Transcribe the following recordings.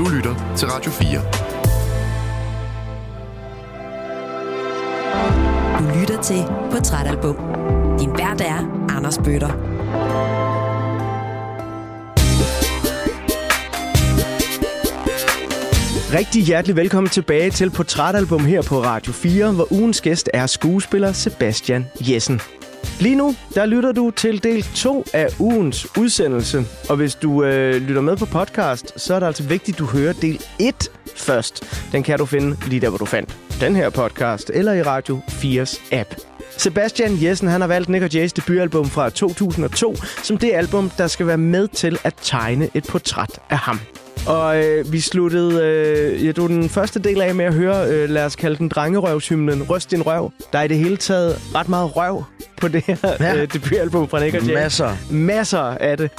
Du lytter til Radio 4. Du lytter til Portrætalbum. Din vært er Anders Bøtter. Rigtig hjertelig velkommen tilbage til Portrætalbum her på Radio 4, hvor ugens gæst er skuespiller Sebastian Jessen. Lige nu, der lytter du til del 2 af ugens udsendelse. Og hvis du øh, lytter med på podcast, så er det altså vigtigt, at du hører del 1 først. Den kan du finde lige der, hvor du fandt den her podcast, eller i Radio 4's app. Sebastian Jessen han har valgt Nick og Jays debutalbum fra 2002 som det album, der skal være med til at tegne et portræt af ham. Og øh, vi sluttede øh, ja, du den første del af med at høre, øh, lad os kalde den drengerøvshymnen, Røst din røv. Der er i det hele taget ret meget røv på det her ja. øh, debutalbum fra Nick Jay. Masser. Masser af det.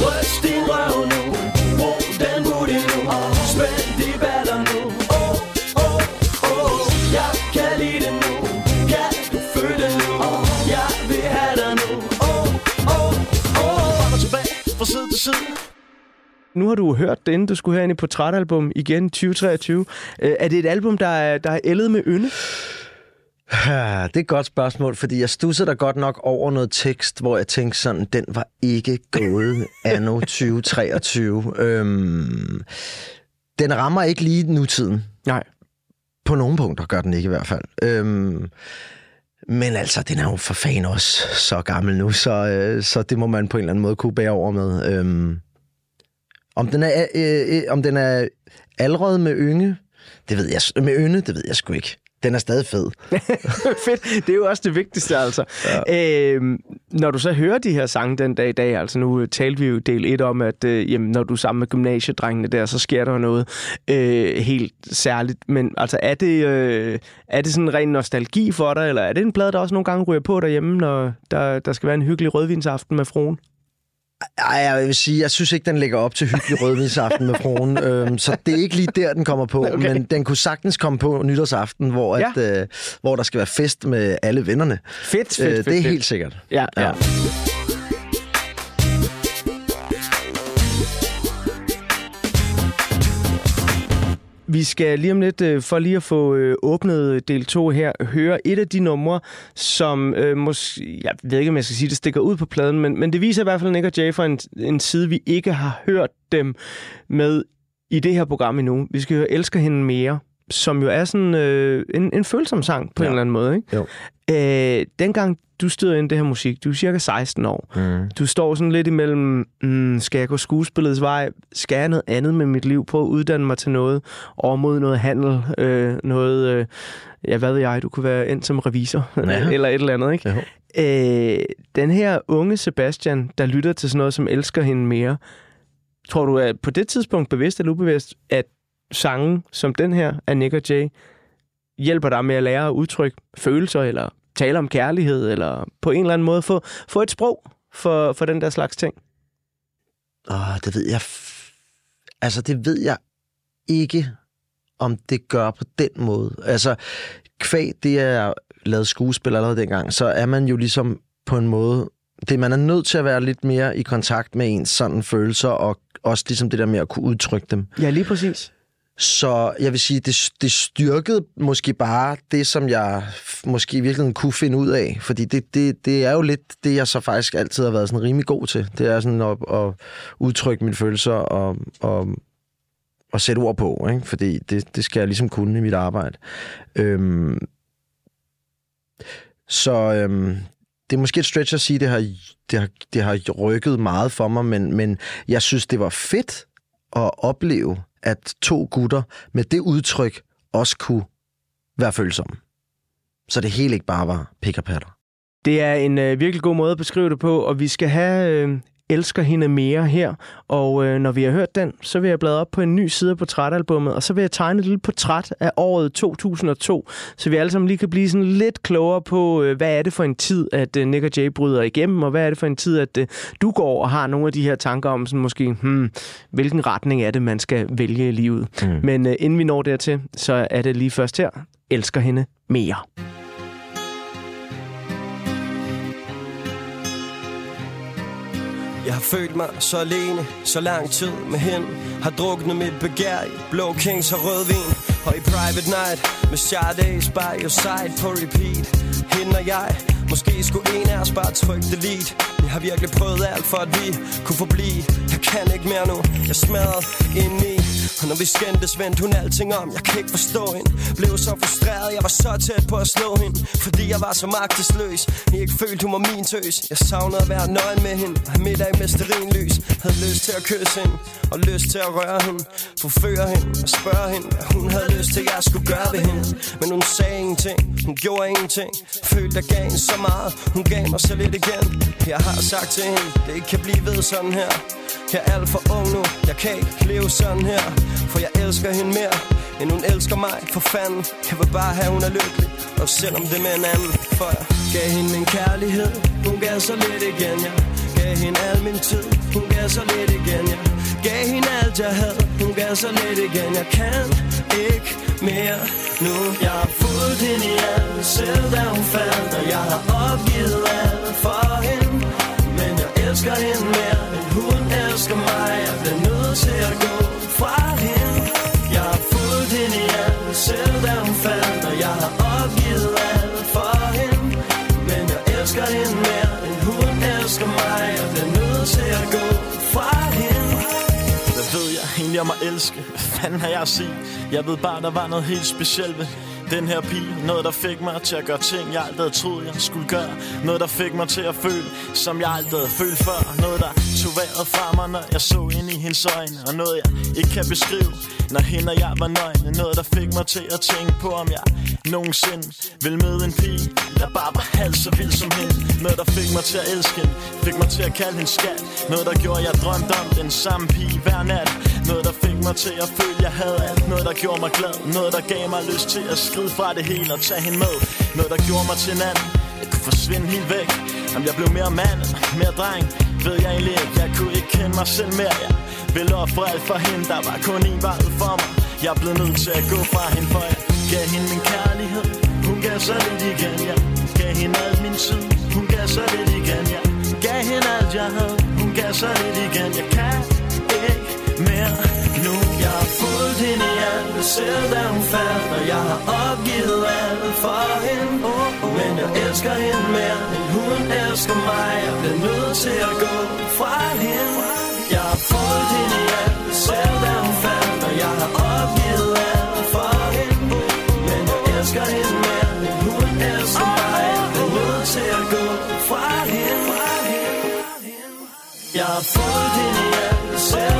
Røst din røv nu, brug den booty nu, Nu har du hørt det, inden du skulle høre ind i portrætalbum igen 2023. Øh, er det et album, der er, der er ældet med ynde? Det er et godt spørgsmål, fordi jeg stussede der godt nok over noget tekst, hvor jeg tænkte sådan, den var ikke gået anno 2023. Øhm, den rammer ikke lige nutiden. Nej. På nogle punkter gør den ikke i hvert fald. Øhm, men altså, den er jo for fan også så gammel nu, så, øh, så det må man på en eller anden måde kunne bære over med. Øhm, om den er, øh, øh, om den er allerede med ynge, det ved jeg, med ynde, det ved jeg sgu ikke. Den er stadig fed. Fedt. Det er jo også det vigtigste, altså. Ja. Øhm, når du så hører de her sange den dag i dag, altså nu talte vi jo del 1 om, at øh, jamen, når du er sammen med gymnasiedrengene der, så sker der noget øh, helt særligt. Men altså, er det, øh, er det sådan en ren nostalgi for dig, eller er det en plade, der også nogle gange ryger på derhjemme, når der, der skal være en hyggelig rødvinsaften med fruen? Ej, jeg vil sige, jeg synes ikke, den ligger op til hyggelig rødvinsaften med fruen. øhm, så det er ikke lige der, den kommer på. Okay. Men den kunne sagtens komme på nytårsaften, hvor, Ja. at, øh, hvor der skal være fest med alle vennerne. Fedt, fedt, Øh, fedt. det er fedt. helt sikkert. Ja, ja. Ja. Vi skal lige om lidt, øh, for lige at få øh, åbnet øh, del 2 her, høre et af de numre, som øh, måske, jeg ved ikke, om jeg skal sige, det stikker ud på pladen, men, men det viser i hvert fald Nick og Jay fra en, en side, vi ikke har hørt dem med i det her program endnu. Vi skal høre Elsker hende mere, som jo er sådan øh, en, en følsom sang på ja. En eller anden måde. Ikke? Jo. Øh, dengang du støder ind i det her musik, du er cirka 16 år. Mm. Du står sådan lidt imellem, mm, skal jeg gå skuespillets vej? Skal jeg noget andet med mit liv? Prøve at uddanne mig til noget? Over mod noget handel? Øh, noget, øh, ja, hvad ved jeg? Du kunne være ind som revisor, Ja. eller et eller andet, ikke? Jo. Øh, den her unge Sebastian, der lytter til sådan noget, som elsker hende mere, tror du, at på det tidspunkt, bevidst eller ubevidst, at sange som den her af Nick og Jay, hjælper dig med at lære at udtrykke følelser, eller tale om kærlighed, eller på en eller anden måde få, få et sprog for, for den der slags ting? Åh, det ved jeg... F- altså, det ved jeg ikke, om det gør på den måde. Altså, kvæg det er lavet skuespil allerede dengang, så er man jo ligesom på en måde... Det, man er nødt til at være lidt mere i kontakt med ens sådan følelser, og også ligesom det der med at kunne udtrykke dem. Ja, lige præcis. Så jeg vil sige, det, det styrkede måske bare det, som jeg måske i virkeligheden kunne finde ud af. Fordi det, det, det er jo lidt det, jeg så faktisk altid har været sådan rimelig god til. Det er sådan at, at udtrykke mine følelser og, og, og sætte ord på. Ikke? Fordi det, det skal jeg ligesom kunne i mit arbejde. Øhm, så øhm, det er måske et stretch at sige, det har, det har, det har rykket meget for mig, men, men jeg synes, det var fedt at opleve, at to gutter med det udtryk også kunne være følsomme. Så det hele ikke bare var pik og patter. Det er en øh, virkelig god måde at beskrive det på, og vi skal have øh, Elsker hende mere her. Og øh, når vi har hørt den, så vil jeg bladre op på en ny side af portrætalbummet, og så vil jeg tegne et lille portræt af året 2002, så vi alle sammen lige kan blive sådan lidt klogere på, øh, hvad er det for en tid, at øh, Nick og Jay bryder igennem, og hvad er det for en tid, at øh, du går og har nogle af de her tanker om, sådan måske, hmm, hvilken retning er det, man skal vælge i livet. Mm. Men øh, inden vi når dertil, så er det lige først her, Elsker hende mere. Jeg har følt mig så alene, så lang tid med hende. Har druknet mit begær i blå kings og rødvin. Og i private night med Sade by your side på repeat. Hende og jeg, måske skulle en af os bare trykke delete Vi har virkelig prøvet alt for at vi kunne forblive. Jeg kan ikke mere nu, jeg smadret indeni og når vi skændtes, vendte hun alting om. Jeg kan ikke forstå hende. Blev så frustreret, jeg var så tæt på at slå hende. Fordi jeg var så magtesløs. Jeg ikke følte, hun var min tøs. Jeg savnede at være nøgen med hende. Og have middag med sterinlys Havde lyst til at kysse hende Og lyst til at røre hende Forføre hende og spørge hende Hvad hun havde lyst til, jeg skulle gøre ved hende. Men hun sagde ingenting Hun gjorde ingenting Følte, jeg gav hende så meget. Hun gav mig så lidt igen. Jeg har sagt til hende Det ikke kan blive ved sådan her. Jeg er alt for ung nu, jeg kan ikke leve sådan her. For jeg elsker hende mere, end hun elsker mig. For fanden, jeg vil bare have, hun er lykkelig. Og selvom det er med en anden For jeg gav hende min kærlighed Hun gav så lidt igen, ja. Gav hende al min tid. Hun gav så lidt igen, jeg Gav hende alt jeg havde. Hun gav så lidt igen, jeg kan ikke mere nu. Jeg har fulgt hende i alt Selv da hun faldt Og jeg har opgivet alt for hende. Men jeg elsker hende mere End hun elsker mig. Jeg bliver nødt til at gå fra hende. Jeg har fulgt hende i alt Selv da hun faldt. Jeg egentlig elske? Hvad fanden har jeg at sige? Jeg ved bare, der var noget helt specielt ved den her pige. Noget, der fik mig til at gøre ting, jeg aldrig havde troet, jeg skulle gøre. Noget, der fik mig til at føle, som jeg aldrig havde følt før. Noget, der tog vejret fra mig, når jeg så ind i hendes øjne. Og noget, jeg ikke kan beskrive, når hende og jeg var nøgne. Noget, der fik mig til at tænke på, om jeg nogensinde vil møde en pige Der bare var halvt så vild som hende. Noget, der fik mig til at elske hende. Fik mig til at kalde hende skat. Noget, der gjorde, jeg drømte om den samme pige hver nat. Noget, der fik mig til at føle, jeg havde alt. Noget, der gjorde mig glad. Noget, der gav mig lyst til at skride fra det hele og tage hende med. Noget, der gjorde mig til en anden Jeg kunne forsvinde helt væk. Om jeg blev mere mand mere dreng. Ved jeg egentlig ikke Jeg kunne ikke kende mig selv mere. Jeg ville ofre alt for hende. Der var kun en vej ud for mig. Jeg blev nødt til at gå fra hende For jeg gav hende min kærlighed. Hun gav så lidt igen Jeg gav hende alt min tid. Hun gav så lidt igen Jeg gav hende alt jeg havde. Hun gav så lidt igen Jeg kan mere. Nu Jeg har fulgt hende i alt Selv da hun faldt Og jeg har opgivet alt for hende. Oh, oh. Men jeg elsker hende mere End hun elsker mig. Jeg bliver nødt til at gå fra hende. Jeg har fulgt hende i alt Selv da hun faldt Og jeg har opgivet alt for hende. Oh, Men jeg elsker hende mere End hun elsker mig. Jeg bliver nødt til at gå fra hende. Jeg har fulgt hende i alt Selv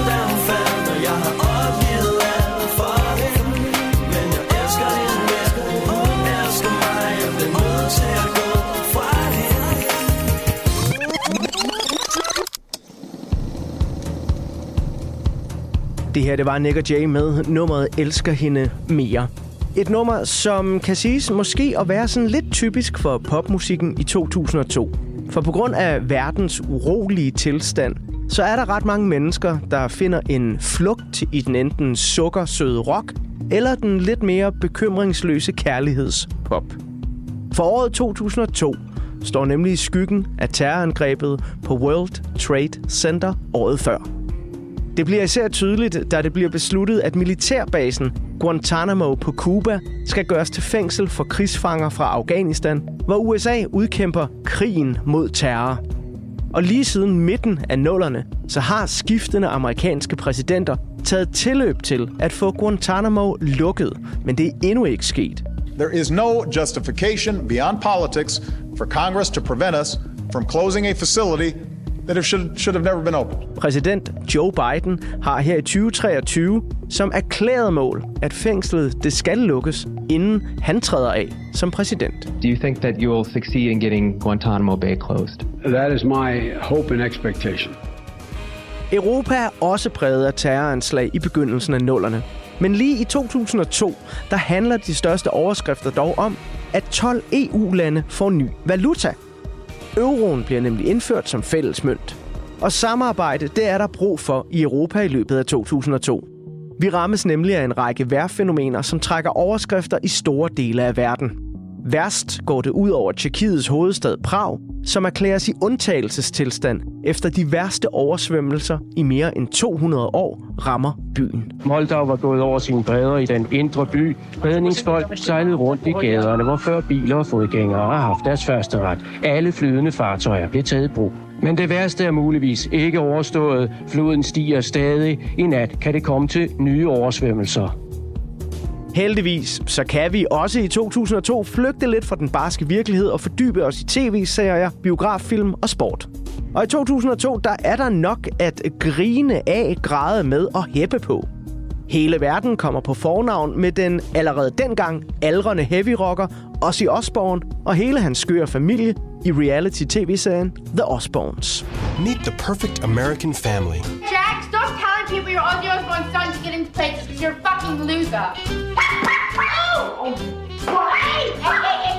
Det her, det var Nick og Jay med nummeret Elsker hende mere. Et nummer, som kan siges måske at være sådan lidt typisk for popmusikken i 2002. For på grund af verdens urolige tilstand, så er der ret mange mennesker, der finder en flugt i den enten sukkersøde rock, eller den lidt mere bekymringsløse kærlighedspop. For året 2002 står nemlig i skyggen af terrorangrebet på World Trade Center året før. Det bliver især tydeligt, da det bliver besluttet, at militærbasen Guantanamo på Cuba skal gøres til fængsel for krigsfanger fra Afghanistan, hvor USA udkæmper krigen mod terror. Og lige siden midten af nullerne, så har skiftende amerikanske præsidenter taget tilløb til at få Guantanamo lukket, men det er endnu ikke sket. There is no justification beyond politics for Congress to prevent us from closing a facility that should, should have never been opened. Præsident Joe Biden har her i 2023 som erklæret mål, at fængslet det skal lukkes, inden han træder af som præsident. Do you think that you will succeed in getting Guantanamo Bay closed? That is my hope and expectation. Europa er også præget af terroranslag i begyndelsen af nullerne. Men lige i 2002, der handler de største overskrifter dog om, at 12 EU-lande får ny valuta. Euroen bliver nemlig indført som fælles mønt. Og samarbejde, det er der brug for i Europa i løbet af 2002. Vi rammes nemlig af en række vejrfænomener, som trækker overskrifter i store dele af verden. Værst går det ud over Tjekkiets hovedstad Prag, som erklæres i undtagelsestilstand efter de værste oversvømmelser i mere end 200 år rammer byen. Moldau var gået over sine bredder i den indre by. Redningsfolk sejlede rundt i gaderne, hvor før biler og fodgængere har haft deres første ret. Alle flydende fartøjer blev taget i brug. Men det værste er muligvis ikke overstået. Floden stiger stadig. I nat kan det komme til nye oversvømmelser. Heldigvis så kan vi også i 2002 flygte lidt fra den barske virkelighed og fordybe os i tv-serier, biograffilm og sport. Og i 2002 der er der nok at grine af, græde med og hæppe på. Hele verden kommer på fornavn med den allerede dengang aldrende heavy rocker Ozzy Osbourne og hele hans skøre familie i reality-tv-serien The Osbournes. Meet the perfect American family. Jack, stop telling people you're Ozzy Osbourne's son to get into places because you're a fucking loser.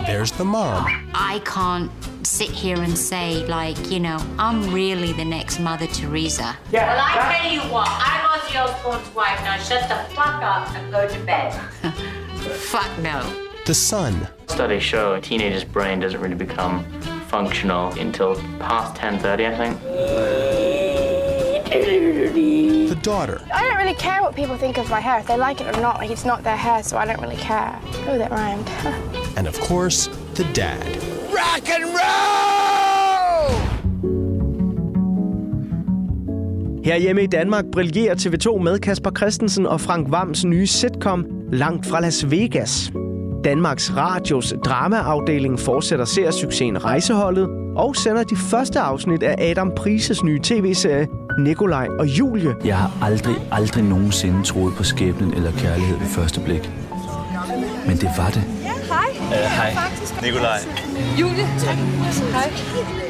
There's the mom. I can't sit here and say, like, you know, I'm really the next Mother Teresa. Yeah. Well, I tell you what, I'm Ozzy Osbourne's wife. Now shut the fuck up and go to bed. Fuck no. The son. Studies show a teenager's brain doesn't really become functional until past 10:30, I think. Uh, The daughter. I don't really care what people think of my hair. If they like it or not, like it's not their hair, so I don't really care. Oh, that rhymed. And of course, the dad. Rock and roll! Her hjemme i Danmark brillerer TV2 med Kasper Christensen og Frank Vams nye sitcom Langt fra Las Vegas. Danmarks Radios dramaafdeling fortsætter seriesuccesen Rejseholdet og sender de første afsnit af Adam Prises nye tv-serie Nikolaj og Julie. Jeg har aldrig, aldrig nogensinde troet på skæbnen eller kærlighed ved første blik. Men det var det. Hej. Uh, hej. Nikolaj. Julie. Hej.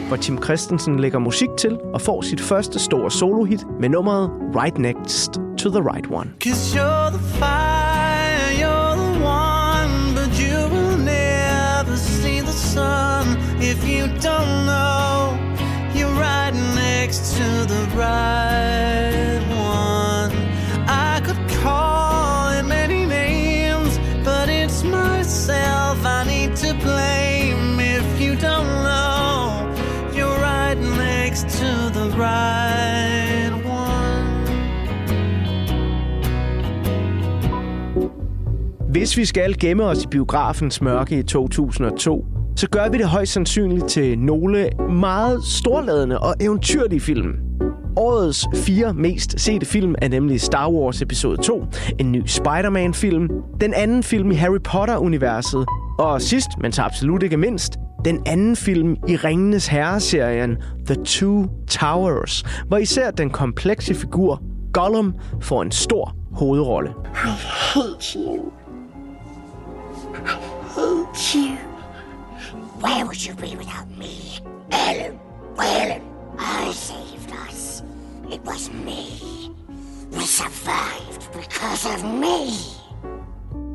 Hvor Tim Christensen lægger musik til og får sit første store solohit med nummeret Right Next to the Right One. Cause you're the fire, you're the one, but you will never see the sun if you don't know next to the right one. I could call him many names, but it's myself I need to blame if you don't know you're right next to the right one. Hvis vi skal gemme os i biografens mørke i 2002, så gør vi det højst sandsynligt til nogle meget storladende og eventyrlige film. Årets fire mest sete film er nemlig Star Wars Episode 2, en ny Spider-Man-film, den anden film i Harry Potter-universet, og sidst, men så absolut ikke mindst, den anden film i Ringenes Herre-serien The Two Towers, hvor især den komplekse figur Gollum får en stor hovedrolle. I hate you. I hate you. Where would you be without me? Ellen, Ellen, I saved us. It was me. We survived because of me.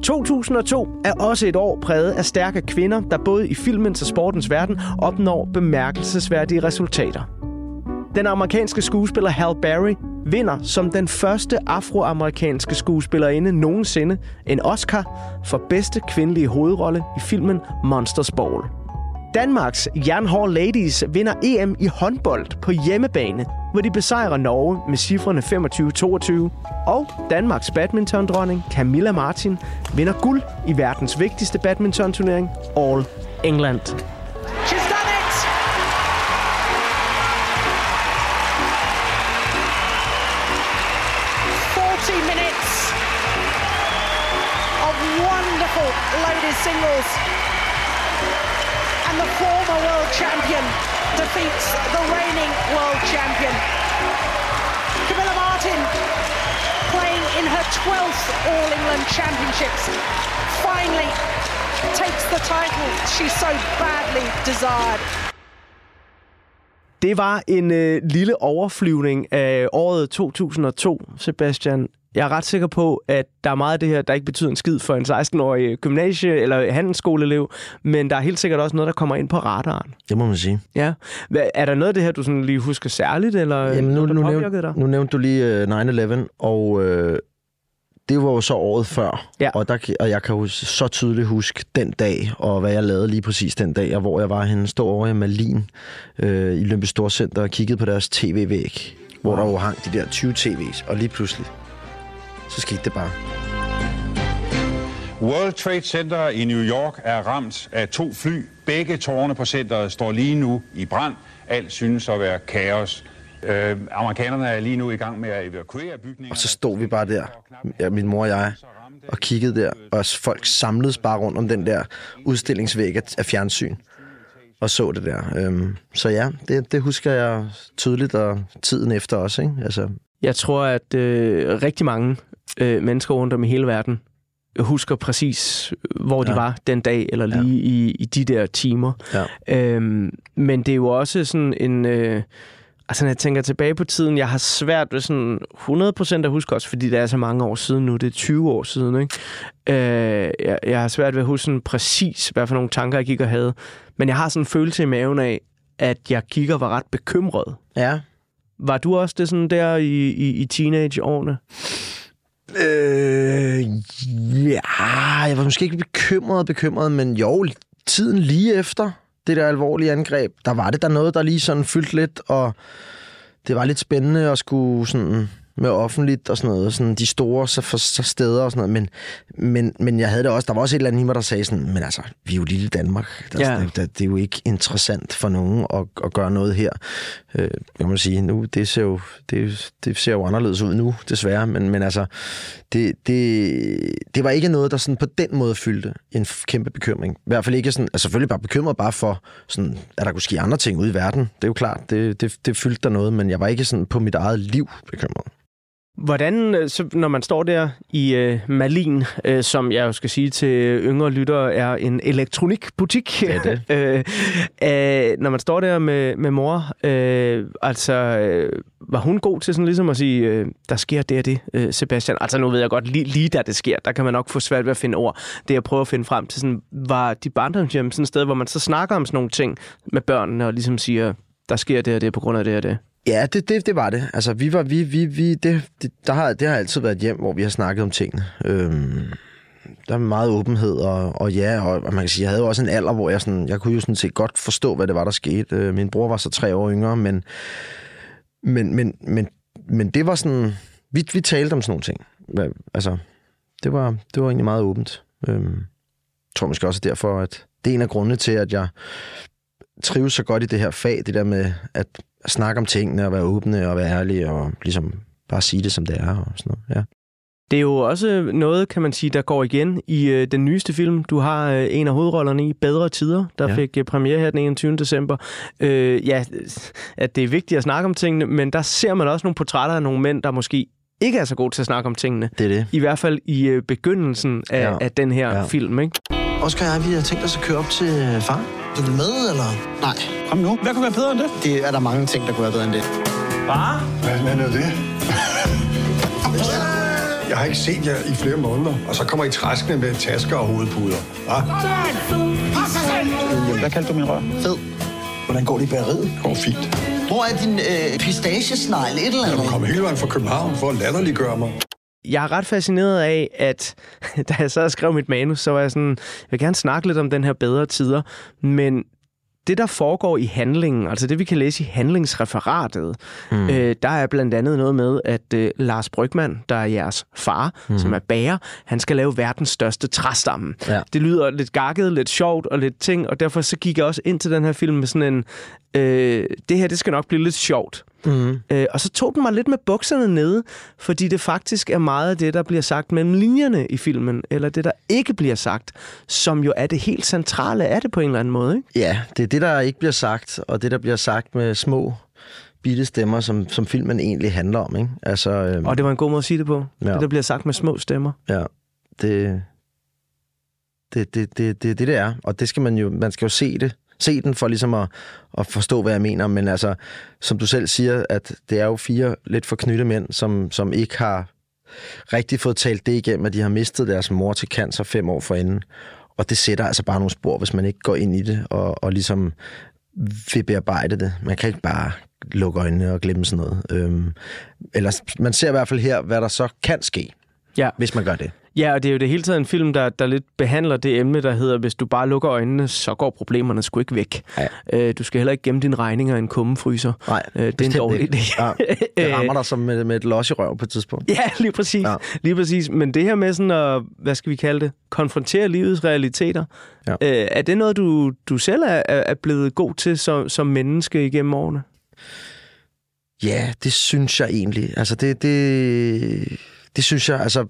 2002 er også et år præget af stærke kvinder, der både i filmens og sportens verden opnår bemærkelsesværdige resultater. Den amerikanske skuespiller Halle Berry vinder som den første afroamerikanske skuespillerinde nogensinde en Oscar for bedste kvindelige hovedrolle i filmen Monsters Ball. Danmarks Jernhård Ladies vinder EM i håndbold på hjemmebane, hvor de besejrer Norge med cifrene 25-22. Og Danmarks badmintondronning Camilla Martin vinder guld i verdens vigtigste badmintonturnering All England. singles And the former world champion defeats the reigning world champion. Camilla Martin playing in her 12th All England Championships finally takes the title she so badly desired. Det var en øh, lille overflyvning af året 2002, Sebastian. Jeg er ret sikker på, at der er meget af det her, der ikke betyder en skid for en 16-årig gymnasie- eller handelsskoleelev, men der er helt sikkert også noget, der kommer ind på radaren. Det må man sige. Ja. Er der noget af det her, du sådan lige husker særligt, eller Jamen, nu, noget, nu, nævnte, dig? nu nævnte du lige uh, 9-11, og uh, det var jo så året før, ja. og, der, og jeg kan jo så tydeligt huske den dag, og hvad jeg lavede lige præcis den dag, og hvor jeg var henne, stod over i Malin øh, i Lømpe Storcenter og kiggede på deres tv-væg, hvor der jo hang de der 20 tv's, og lige pludselig, så skete det bare. World Trade Center i New York er ramt af to fly. Begge tårne på centeret står lige nu i brand. Alt synes at være kaos. Øh, amerikanerne er lige nu i gang med at evakuere bygningen. Og så stod vi bare der, ja, min mor og jeg, og kiggede der, og folk samledes bare rundt om den der udstillingsvæg af, af fjernsyn, og så det der. Øhm, så ja, det, det husker jeg tydeligt, og tiden efter også, ikke? Altså, Jeg tror, at øh, rigtig mange øh, mennesker rundt om i hele verden husker præcis, hvor de Ja. var den dag, eller lige ja. i, i de der timer. Ja. Øhm, men det er jo også sådan en... Øh, altså, når jeg tænker tilbage på tiden, jeg har svært ved sådan 100% at huske også, fordi det er så mange år siden nu, det er 20 år siden, ikke? Øh, jeg, jeg har svært ved at huske sådan præcis, hvad for nogle tanker jeg gik og havde. Men jeg har sådan en følelse i maven af, at jeg gik og var ret bekymret. Ja. Var du også det sådan der i, i, i teenageårene? Øh, ja, jeg var måske ikke bekymret, bekymret, men jo, tiden lige efter det der alvorlige angreb, der var det der noget, der lige sådan fyldte lidt, og det var lidt spændende at skulle sådan med offentligt og sådan noget, sådan de store så for, så steder og sådan noget, men, men, men jeg havde det også, der var også et eller andet i mig, der sagde sådan, men altså, vi er jo lille Danmark, der, Ja. ja. det, det, er jo ikke interessant for nogen at, at gøre noget her. Øh, jeg må sige, nu, det ser jo, det, det ser jo anderledes ud nu, desværre, men, men altså, det, det, det var ikke noget, der sådan på den måde fyldte en kæmpe bekymring. I hvert fald ikke sådan, altså selvfølgelig bare bekymret bare for, sådan, at der kunne ske andre ting ude i verden. Det er jo klart, det, det, det fyldte der noget, men jeg var ikke sådan på mit eget liv bekymret. Hvordan, øh, så når man står der i øh, Malin, øh, som jeg jo skal sige til yngre lyttere, er en elektronikbutik. Er det. øh, øh, når man står der med, med mor, øh, altså, øh, var hun god til sådan ligesom at sige, øh, der sker det og det, øh, Sebastian? Altså nu ved jeg godt, lige, lige da det sker, der kan man nok få svært ved at finde ord. Det jeg prøver at finde frem til, sådan, var de barndomshjem sådan et sted, hvor man så snakker om sådan nogle ting med børnene, og ligesom siger, der sker det og det på grund af det og det. Ja, det, det, det var det. Altså, vi var, vi, vi, vi, det, det, der har, det har altid været et hjem, hvor vi har snakket om tingene. Øhm, der er meget åbenhed, og, og ja, og, og man kan sige, jeg havde jo også en alder, hvor jeg, sådan, jeg kunne jo sådan set godt forstå, hvad det var, der skete. Øh, min bror var så tre år yngre, men, men, men, men, men det var sådan, vi, vi talte om sådan nogle ting. Hvad- Altså, det var, det var egentlig meget åbent. Øhm, jeg tror måske også derfor, at det er en af grundene til, at jeg trives så godt i det her fag, det der med at snakke om tingene, og være åbne og være ærlige, og ligesom bare sige det, som det er, og sådan noget. Ja. Det er jo også noget, kan man sige, der går igen i øh, den nyeste film. Du har øh, en af hovedrollerne i Bedre Tider, der ja. Fik øh, premiere her den 21. december. Øh, ja, at det er vigtigt at snakke om tingene, men der ser man også nogle portrætter af nogle mænd, der måske ikke er så gode til at snakke om tingene. Det er det. I hvert fald i øh, begyndelsen af, ja. Af den her ja. Ja. film, ikke? Oscar og jeg, vi har tænkt os at køre op til øh, far. Du vil med, eller? Nej. Kom nu. Hvad kunne være bedre end det? Det er der mange ting, der kunne være bedre end det. Far? Hvad du det? Jeg har ikke set jer i flere måneder, og så kommer I træskende med tasker og hovedpuder. Hva? Hvad kaldte du min rør? Fed. Hvordan går det i bageriet? Det går fint. Hvor er din øh, pistachiesnegle? Et eller Jeg andet? må komme hele vejen fra København for at latterliggøre mig. Jeg er ret fascineret af, at da jeg så skrev mit manus, så var jeg sådan, jeg vil gerne snakke lidt om den her bedre tider, men det, der foregår i handlingen, altså det, vi kan læse i handlingsreferatet, mm. øh, der er blandt andet noget med, at øh, Lars Brygman, der er jeres far, mm. som er bager, han skal lave verdens største træstamme. Ja. Det lyder lidt gakket, lidt sjovt og lidt ting, og derfor så gik jeg også ind til den her film med sådan en, øh, det her, det skal nok blive lidt sjovt. Mm. Øh, og så tog den mig lidt med bukserne nede, fordi det faktisk er meget af det, der bliver sagt mellem linjerne i filmen, eller det, der ikke bliver sagt, som jo er det helt centrale af det på en eller anden måde. Ikke? Ja, det er det, der ikke bliver sagt, og det, der bliver sagt med små bitte stemmer, som, som filmen egentlig handler om. Ikke? Altså, øhm, Og det var en god måde at sige det på. Ja. Det, der bliver sagt med små stemmer. Ja, det, det, det, det, det, det, det er. Og det skal man jo, man skal jo se det. Se den for ligesom at, at forstå, hvad jeg mener. Men altså, som du selv siger, at det er jo fire lidt forknytte mænd, som, som ikke har rigtig fået talt det igennem, at de har mistet deres mor til cancer fem år forinden. Og det sætter altså bare nogle spor, hvis man ikke går ind i det og, og ligesom vil bearbejde det. Man kan ikke bare lukke øjnene og glemme sådan noget. Øhm, eller man ser i hvert fald her, hvad der så kan ske. Ja. hvis man gør det. Ja, og det er jo det hele taget en film, der, der lidt behandler det emne, der hedder, hvis du bare lukker øjnene, så går problemerne sgu ikke væk. Ja. Øh, du skal heller ikke gemme dine regninger i en kummefryser. Nej, øh, det er en dårlig ikke. idé. Ja, det rammer dig som med, med et los i røv på et tidspunkt. Ja, lige præcis. Ja. Lige præcis. Men det her med sådan at, hvad skal vi kalde det, konfrontere livets realiteter, ja. øh, er det noget, du, du selv er, er blevet god til som, som menneske igennem årene? Ja, det synes jeg egentlig. Altså, det, det, det synes jeg, altså,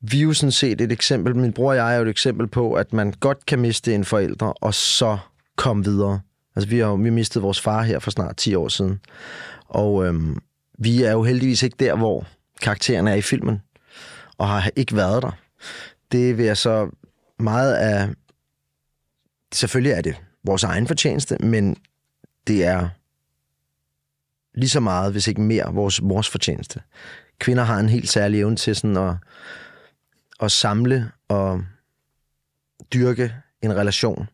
vi er jo sådan set et eksempel, min bror og jeg er jo et eksempel på, at man godt kan miste en forælder, og så komme videre. Altså, vi har jo vi mistet vores far her for snart 10 år siden. Og øhm, vi er jo heldigvis ikke der, hvor karakteren er i filmen, og har ikke været der. Det vil jeg så meget af... Selvfølgelig er det vores egen fortjeneste, men det er lige så meget, hvis ikke mere, vores mors fortjeneste. Kvinder har en helt særlig evne til sådan at, at samle og dyrke en relation.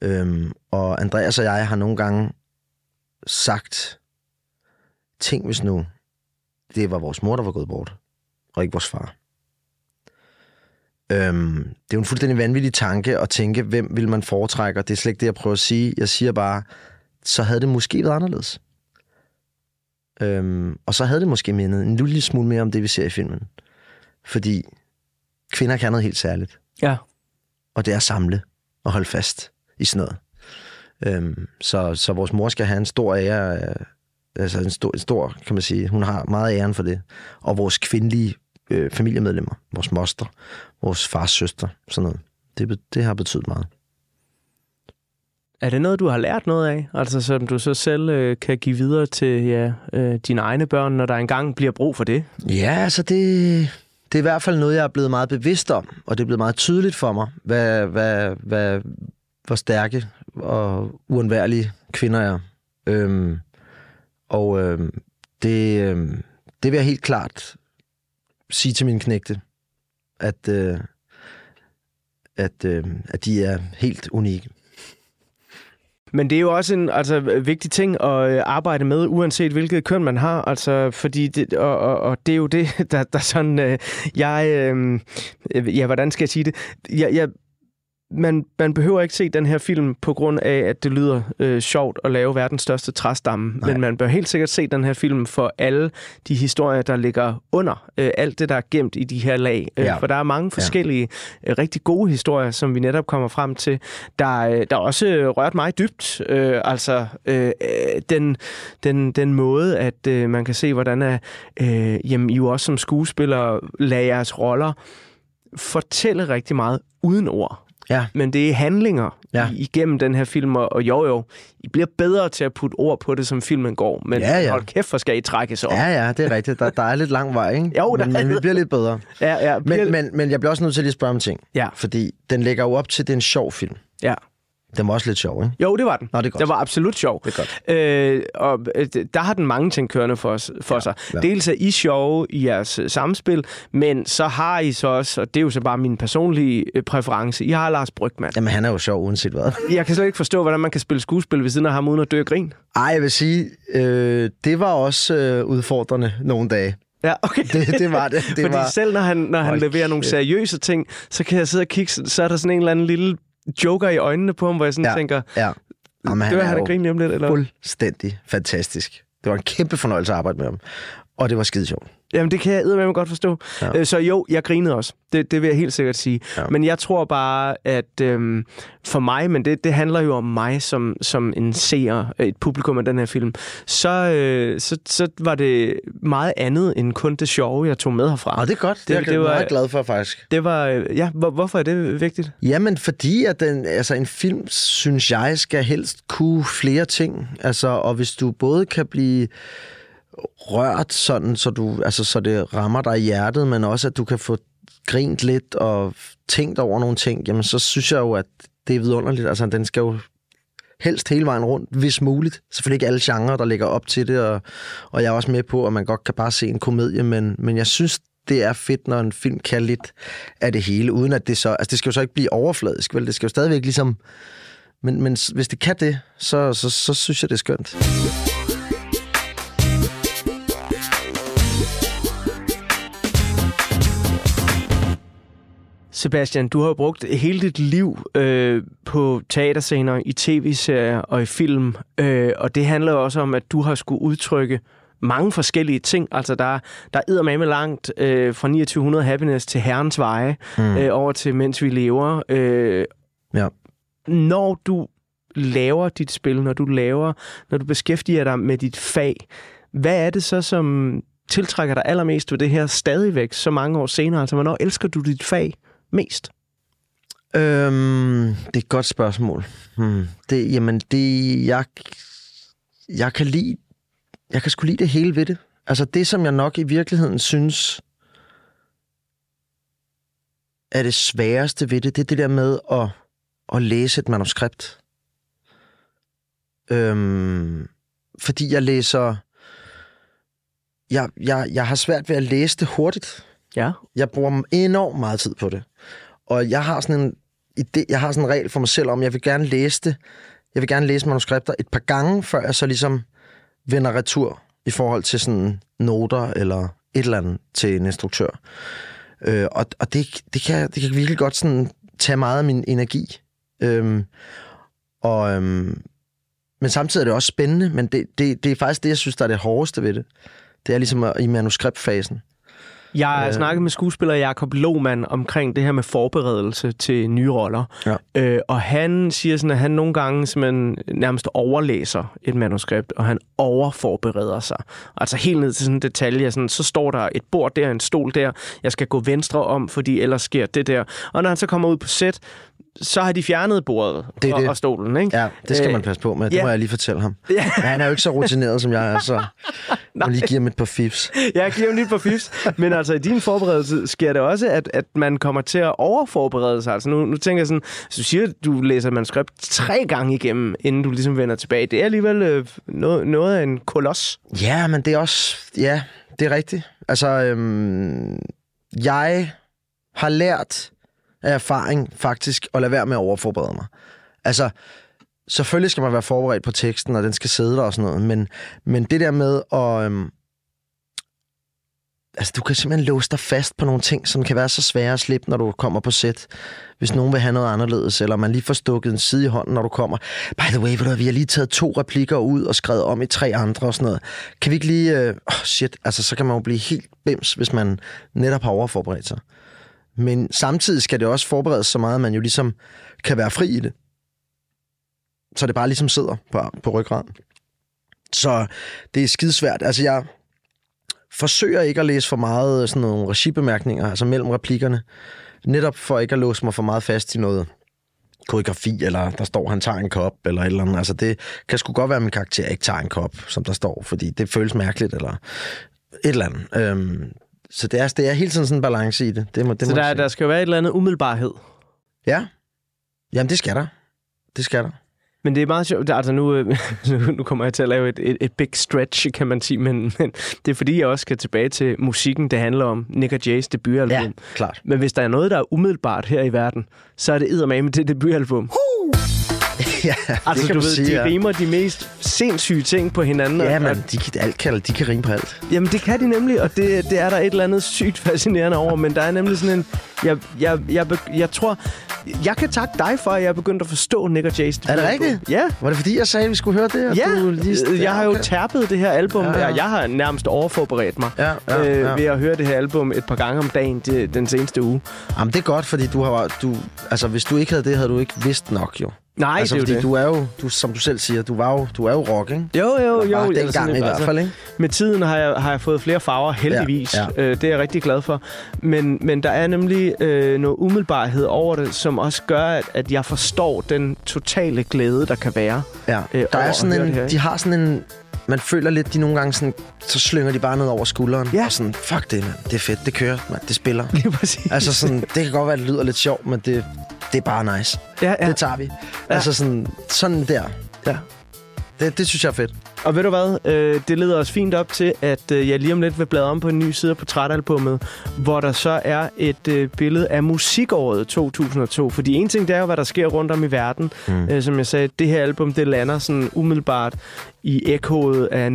Øhm, og Andreas og jeg har nogle gange sagt, ting hvis nu, det var vores mor, der var gået bort, og ikke vores far. Øhm, det er jo en fuldstændig vanvittig tanke at tænke, hvem vil man foretrække, og det er slet ikke det, jeg prøver at sige. Jeg siger bare, så havde det måske været anderledes. Øhm, og så havde det måske mindet en lille smule mere om det, vi ser i filmen. Fordi kvinder kan noget helt særligt. Ja. Og det er at samle og holde fast i sådan noget. Øhm, så, så vores mor skal have en stor ære, øh, altså en stor, en stor, kan man sige, hun har meget æren for det. Og vores kvindelige øh, familiemedlemmer, vores moster, vores fars søster, sådan noget. Det, det har betydet meget. Er det noget, du har lært noget af? Altså, som du så selv øh, kan give videre til ja, øh, dine egne børn, når der engang bliver brug for det? Ja, altså det, det er i hvert fald noget, jeg er blevet meget bevidst om, og det er blevet meget tydeligt for mig, hvad, hvad, hvad, hvor stærke og uundværlige kvinder er. Øhm, og øhm, det, øhm, det vil jeg helt klart sige til mine knægte, at, øh, at, øh, at de er helt unikke. Men det er jo også en altså, vigtig ting at øh, arbejde med, uanset hvilket køn man har. Altså, fordi det, og, og, og det er jo det, der, der sådan... Øh, jeg... Øh, ja, hvordan skal jeg sige det? Jeg, jeg, man, man behøver ikke se den her film på grund af, at det lyder øh, sjovt at lave verdens største træstamme. Nej. Men man bør helt sikkert se den her film for alle de historier, der ligger under. Øh, alt det, der er gemt i de her lag. Øh, Ja. For der er mange forskellige, ja. øh, rigtig gode historier, som vi netop kommer frem til, der, øh, der også øh, rørt mig dybt. Øh, altså øh, øh, den, den, den måde, at øh, man kan se, hvordan er, øh, jamen, I jo også som skuespillere lader jeres roller fortælle rigtig meget uden ord. Ja. Men det er handlinger Ja. igennem den her film, og jo jo, I bliver bedre til at putte ord på det, som filmen går. Men Ja, ja. hold kæft, hvor skal I trækkes op. Ja, ja, det er rigtigt. Der, der er lidt lang vej, ikke? Jo, der men, men vi er- bliver lidt bedre. Ja, ja, bliver- Men, men, men jeg bliver også nødt til lige at spørge om ting. Ja. Fordi den lægger jo op til, at det er en sjov film. Ja. Den var også lidt sjov, ikke? Jo, det var den. Nå, det er godt. Den var absolut sjov. Det er godt. Øh, og øh, der har den mange ting kørende for, os, for ja, sig. ja. Dels er I sjove i jeres øh, samspil, men så har I så også, og det er jo så bare min personlige øh, præference, I har Lars Brygman. Jamen, han er jo sjov uanset hvad. Jeg kan slet ikke forstå, hvordan man kan spille skuespil ved siden af ham uden at dø af grin. Ej, jeg vil sige, øh, det var også øh, udfordrende nogle dage. Ja, okay. Det, det var det. det Fordi var... selv når han, når han leverer nogle seriøse ting, så kan jeg sidde og kigge, så er der sådan en eller anden lille joker i øjnene på ham, hvor jeg sådan Ja, tænker, ja. Jamen, dør han jo af grin lige om lidt, eller? fuldstændig fantastisk. Det var en kæmpe fornøjelse at arbejde med ham. Og det var skide sjovt. Jamen, det kan jeg eddermame godt forstå. Ja. Ja. Så jo, jeg grinede også. Det, det vil jeg helt sikkert sige. Ja. Men jeg tror bare, at øhm, for mig, men det, det handler jo om mig som, som en seer, et publikum af den her film, så, øh, så, så var det meget andet end kun det sjove, jeg tog med herfra. Og det er godt. Det, det, jeg var- meget glad for, faktisk. Det var, øh, ja, hvor, hvorfor er det vigtigt? Jamen, fordi at den, altså en film, synes jeg, skal helst kunne flere ting. Altså, og hvis du både kan blive rørt sådan, så, du, altså, så det rammer dig i hjertet, men også at du kan få grint lidt og tænkt over nogle ting, jamen så synes jeg jo, at det er vidunderligt. Altså, den skal jo helst hele vejen rundt, hvis muligt. Selvfølgelig ikke alle genrer, der ligger op til det, og, og jeg er også med på, at man godt kan bare se en komedie, men, men jeg synes, det er fedt, når en film kan lidt af det hele, uden at det så... Altså, det skal jo så ikke blive overfladisk, vel? Det skal jo stadigvæk ligesom... Men, men hvis det kan det, så, så, så synes jeg, det er skønt. Sebastian, du har jo brugt hele dit liv øh, på teaterscener, i tv-serier og i film, øh, og det handler også om, at du har skulle udtrykke mange forskellige ting. Altså, der, der er med langt øh, fra 2900 Happiness til Herrens Veje, mm. øh, over til Mens vi lever. Øh, ja. Når du laver dit spil, når du laver, når du beskæftiger dig med dit fag, hvad er det så, som tiltrækker dig allermest ved det her stadigvæk så mange år senere? Altså, hvornår elsker du dit fag mest? Øhm, det er et godt spørgsmål. Hmm. Det, jamen, det, jeg, jeg kan lide, jeg kan sgu lide det hele ved det. Altså, det, som jeg nok i virkeligheden synes, er det sværeste ved det, det er det der med at, at læse et manuskript. Øhm, fordi jeg læser... Jeg, jeg, jeg har svært ved at læse det hurtigt. Ja. Jeg bruger enormt meget tid på det. Og jeg har sådan en idé, jeg har sådan en regel for mig selv om, jeg vil gerne læse det. Jeg vil gerne læse manuskripter et par gange, før jeg så ligesom vender retur i forhold til sådan noter eller et eller andet til en instruktør. Øh, og og det, det, kan, det kan virkelig godt sådan tage meget af min energi. Øhm, og, øhm, men samtidig er det også spændende, men det, det, det er faktisk det, jeg synes, der er det hårdeste ved det. Det er ligesom i manuskriptfasen. Jeg har øh. snakket med skuespiller Jakob Lohmann omkring det her med forberedelse til nye roller. Ja. Øh, og han siger sådan, at han nogle gange simpelthen nærmest overlæser et manuskript, og han overforbereder sig. Altså helt ned til sådan en detalje, sådan, så står der et bord der, en stol der, jeg skal gå venstre om, fordi ellers sker det der. Og når han så kommer ud på set, så har de fjernet bordet det er og, det. og stolen, ikke? Ja, det skal Øh, man passe på med. Det ja. må jeg lige fortælle ham. Ja. Men han er jo ikke så rutineret, som jeg er, så jeg lige give ham et par fifs. Jeg giver ham lidt på fifs. Men altså, i din forberedelse sker det også, at, at man kommer til at overforberede sig. Altså, nu, nu tænker jeg sådan, hvis du siger, at du læser et manuskript tre gange igennem, inden du ligesom vender tilbage, det er alligevel øh, noget, noget af en koloss. Ja, men det er også... Ja, det er rigtigt. Altså, øhm, jeg har lært af erfaring faktisk at lade være med at overforberede mig. Altså, selvfølgelig skal man være forberedt på teksten, og den skal sidde der og sådan noget, men, men det der med at... Øhm, altså, du kan simpelthen låse dig fast på nogle ting, som kan være så svære at slippe, når du kommer på sæt. Hvis nogen vil have noget anderledes, eller man lige får stukket en side i hånden, når du kommer. By the way, ved du, vi har lige taget to replikker ud og skrevet om i tre andre og sådan noget. Kan vi ikke lige... Øh, oh shit, altså så kan man jo blive helt bims, hvis man netop har overforberedt sig. Men samtidig skal det også forberedes så meget, at man jo ligesom kan være fri i det. Så det bare ligesom sidder på, på ryggraden. Så det er skidesvært. Altså jeg forsøger ikke at læse for meget øh, sådan nogle regibemærkninger, altså mellem replikkerne. Netop for ikke at låse mig for meget fast i noget koreografi, eller der står, han tager en kop, eller et eller andet. Altså det kan sgu godt være, at min karakter ikke tager en kop, som der står, fordi det føles mærkeligt, eller et eller andet. Øhm, så det er, det er hele tiden sådan en balance i det. det, må, det Så må der, sige. der skal jo være et eller andet umiddelbarhed. Ja. Jamen, det skal der. Det skal der. Men det er meget sjovt. Altså nu, øh, nu, nu kommer jeg til at lave et, et, et big stretch, kan man sige. Men, men det er fordi, jeg også skal tilbage til musikken, det handler om. Nick og Jays debutalbum. Ja, klart. Men hvis der er noget, der er umiddelbart her i verden, så er det eddermame det debutalbum. Ja, Altså, det du ved, sige, de ja. rimer de mest sindssyge ting på hinanden. Ja, men de, kan, alt kan, de kan rime på alt. Jamen, det kan de nemlig, og det, det er der et eller andet sygt fascinerende over, men der er nemlig sådan en... Jeg, jeg, jeg, jeg tror... Jeg kan takke dig for, at jeg er begyndt at forstå Nick og Jay's Er det rigtigt? Ja. Var det fordi, jeg sagde, at vi skulle høre det? og Ja, du lige... jeg har jo okay. tærpet det her album. Ja, Ja, ja. ja. Jeg har nærmest overforberedt mig Ja, ja, øh, ja. ved at høre det her album et par gange om dagen de, den seneste uge. Jamen, det er godt, fordi du har... Du, altså, hvis du ikke havde det, havde du ikke vidst nok, jo. Nej, altså, det er jo det. du er jo, du, som du selv siger, du, var jo, du er jo rock, ikke? Jo, jo, jo. bare altså, dengang i hvert fald, ikke? Med tiden har jeg, har jeg fået flere farver, heldigvis. Ja, Ja. Øh, det er jeg rigtig glad for. Men, men der er nemlig øh, noget umiddelbarhed over det, som også gør, at, at jeg forstår den totale glæde, der kan være. Ja, øh, der er sådan en, her, de har sådan en, man føler lidt, de nogle gange sådan, så slynger de bare ned over skulderen. Ja. Og sådan, fuck det, mand. Det er fedt, det kører, mand. Det spiller. Lige præcis. Altså sådan, det kan godt være, det lyder lidt sjovt, men det, det er bare nice. Ja, ja. Det tager vi. Ja. Altså sådan, sådan der. Ja. Det, det synes jeg er fedt. Og ved du hvad, øh, det leder os fint op til, at øh, jeg lige om lidt vil bladre om på en ny side af portrætalbummet, hvor der så er et øh, billede af musikåret 2002. Fordi en ting, det er jo, hvad der sker rundt om i verden. Mm. Øh, som jeg sagde, det her album, det lander sådan umiddelbart i ekkoet af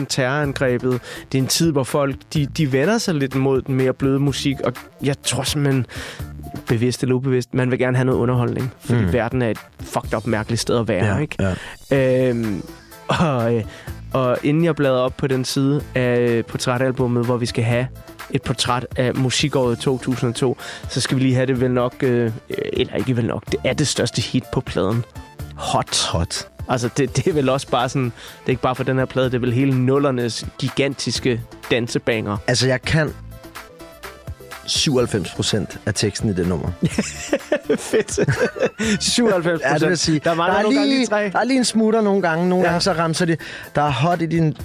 9-11 terrorangrebet. Det er en tid, hvor folk, de, de vender sig lidt mod den mere bløde musik, og jeg tror simpelthen, bevidst eller ubevidst, man vil gerne have noget underholdning, fordi Mm. verden er et fucked up mærkeligt sted at være, Ja, ikke? Ja. Øhm, og, øh, og inden jeg bladrer op på den side af portrætalbummet, hvor vi skal have et portræt af musikåret 2002, så skal vi lige have det vel nok, øh, eller ikke vel nok, det er det største hit på pladen. Hot. Hot. Altså, det, det er vel også bare sådan, det er ikke bare for den her plade, det er vel hele nullernes gigantiske dansebanger. Altså, jeg kan 97 procent af teksten i det nummer. Fedt. 97 Ja, det vil sige. Der der er lige. Der er lige en smutter nogle gange. Nogle Ja. gange så ramser de. Der er hot i din...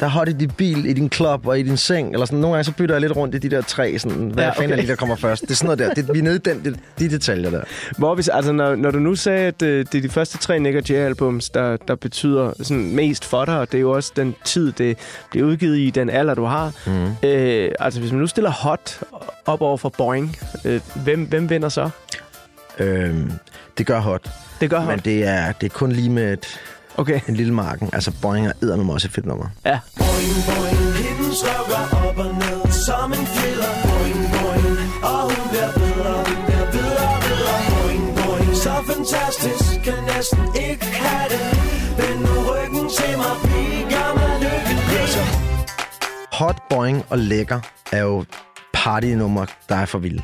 Der er hot i din bil, i din club og i din seng. Eller sådan. Nogle gange så bytter jeg lidt rundt i de der tre. Sådan, hvad Ja, okay. fanden er det, der kommer først? Det er sådan noget der. Det, vi er nede i den, de, de detaljer der. Vi, altså, når, når du nu sagde, at øh, det er de første tre Nick Jay-albums, der, der betyder sådan mest for dig, og det er jo også den tid, det bliver udgivet i, den alder, du har. Mm. Øh, altså, hvis man nu stiller Hot op over for Boing, øh, hvem, hvem vinder så? Øhm, det gør hot. Det gør Men Hot. det er, det er kun lige med et, Okay. en lille marken. Altså, Boeing er eddermame også et fedt nummer. Ja. Boing, boing, hende slukker op og ned som en fjeder. Boing, boing, og hun bliver bedre, hun bliver bedre, bedre. Boing, boing, så fantastisk, kan næsten ikke have det. Vend nu ryggen til mig, bliv gammel lykkelig. Hot, Boeing og Lækker er jo partynummer, der er for vilde.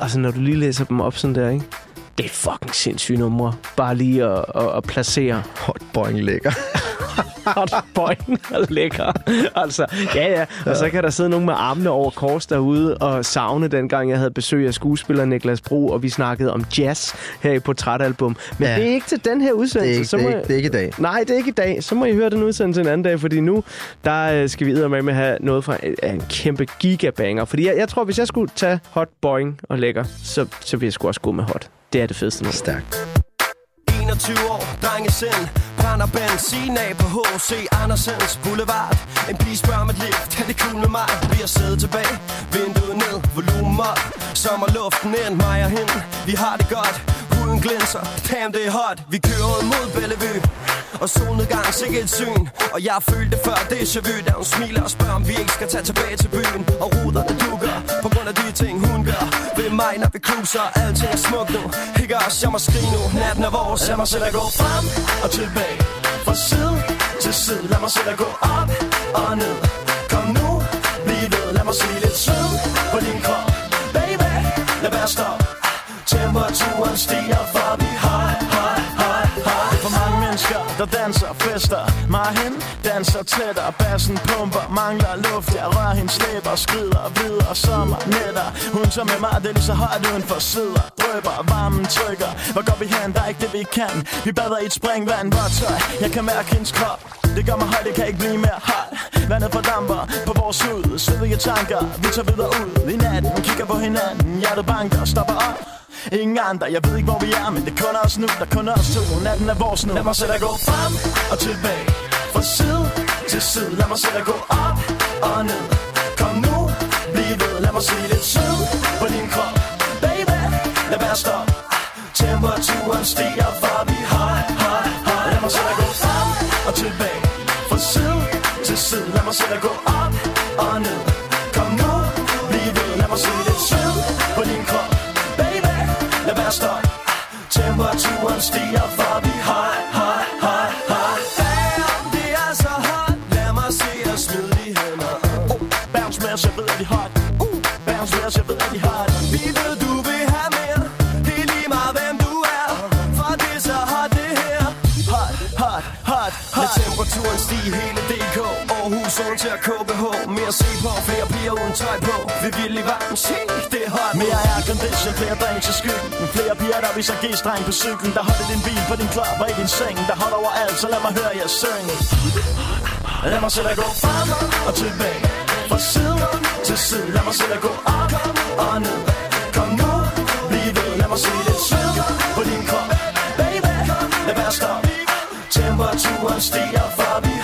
Altså, når du lige læser dem op sådan der, ikke? Det er fucking sindssyge numre. Bare lige at, at, at placere Hot, boing Lækker hot boing og lækker. Altså, ja, ja. Og så kan der sidde nogen med armene over kors derude og savne dengang, jeg havde besøg af skuespiller Niklas Bro, og vi snakkede om jazz her i Portrætalbum. Men ja. Det er ikke til den her udsendelse. Det er ikke, så det må er jeg- ikke, det er ikke i dag. Nej, det er ikke i dag. Så må I høre den udsendelse en anden dag, fordi nu der øh, skal vi med med have noget fra en, en kæmpe gigabanger. Fordi jeg, jeg tror, hvis jeg skulle tage Hot Boing og Lækker, så, så vil jeg sgu også gå med Hot. Det er det fedeste nu. Stærkt. 21 år, drengesind Brænder benzin af på H.C. Andersens Boulevard En pige spørger om et lift, er det cool med mig? Vi har siddet tilbage, vinduet ned, volumen op Sommerluften ind, mig og hende Vi har det godt, solen glinser. Damn, det er hot, vi kører ud mod Bellevue. Og solnedgang, sikkert et syn. Og jeg følte det før, det er vu Da hun smiler og spørger, om vi ikke skal tage tilbage til byen. Og ruderne dukker, på grund af de ting hun gør. Ved mig, når vi cruiser, alting er smukt nu. Ikke os, jeg må skrige nu, natten er vores Lad mig selv at gå frem og tilbage. Fra side til side, lad mig selv at gå op og ned. Kom nu, bliv ved, lad mig se lidt sved på din krop. Baby, lad være stop Temperaturen stiger, for vi high, high, high, high For mange mennesker, der danser, fester Mig hen, danser tættere Bassen pumper, mangler luft. Jeg rører hendes læber, skrider videre Sommer, nætter. Hun tager med mig, det er lige så højt uden for sider. Drøber, varmen trykker. Hvor går vi hen? Der er ikke det vi kan. Vi bader i et springvand, hvor tøj Jeg kan mærke hendes krop. Det gør mig højt, det kan ikke blive mere højt Vandet fordamper på vores hud. Svedige tanker, vi tager videre ud. I natten, kigger på hinanden. Hjertet banker, stopper op. Ingen andre, jeg ved ikke hvor vi er Men det er kun os nu, der er kun os to Natten er vores nu. Lad mig selv at gå frem og tilbage. Fra side til side. Lad mig selv at gå op og ned. Kom nu, bliv ved. Lad mig se lidt sød på din krop. Baby, lad være stop Temperaturen stiger for vi har, har, har. Lad mig selv at gå frem og tilbage. Fra side til side. Lad mig selv at gå op og ned. Temperaturen stiger for vi har, har, har, har. Damn, det er så hot. Lad mig se jer smide de hænder. Oh, Bounce med os, jeg ved at de hot uh, Bounce med os, jeg ved at de uh, hot Vi ved du vil have mere. Det er lige meget hvem du er. For det er så hot det her. Hot, hot, hot, hot. Lad temperaturen stige hele til at KBH. Mere se på, flere piger uden tøj på. Vi vil i varmen, se det er hot Mere aircondition, flere drinks i skyggen. Flere piger, der viser G-streng på cyklen. Der holder din bil på din klap og i din seng. Der holder over alt, så lad mig høre jer synge Lad mig selv at gå frem og tilbage. Fra side til side. Lad mig selv at gå op og ned. Kom nu, bliv ved. Lad mig se lidt sved på din krop. Baby, lad være stop Temperaturen stiger for vi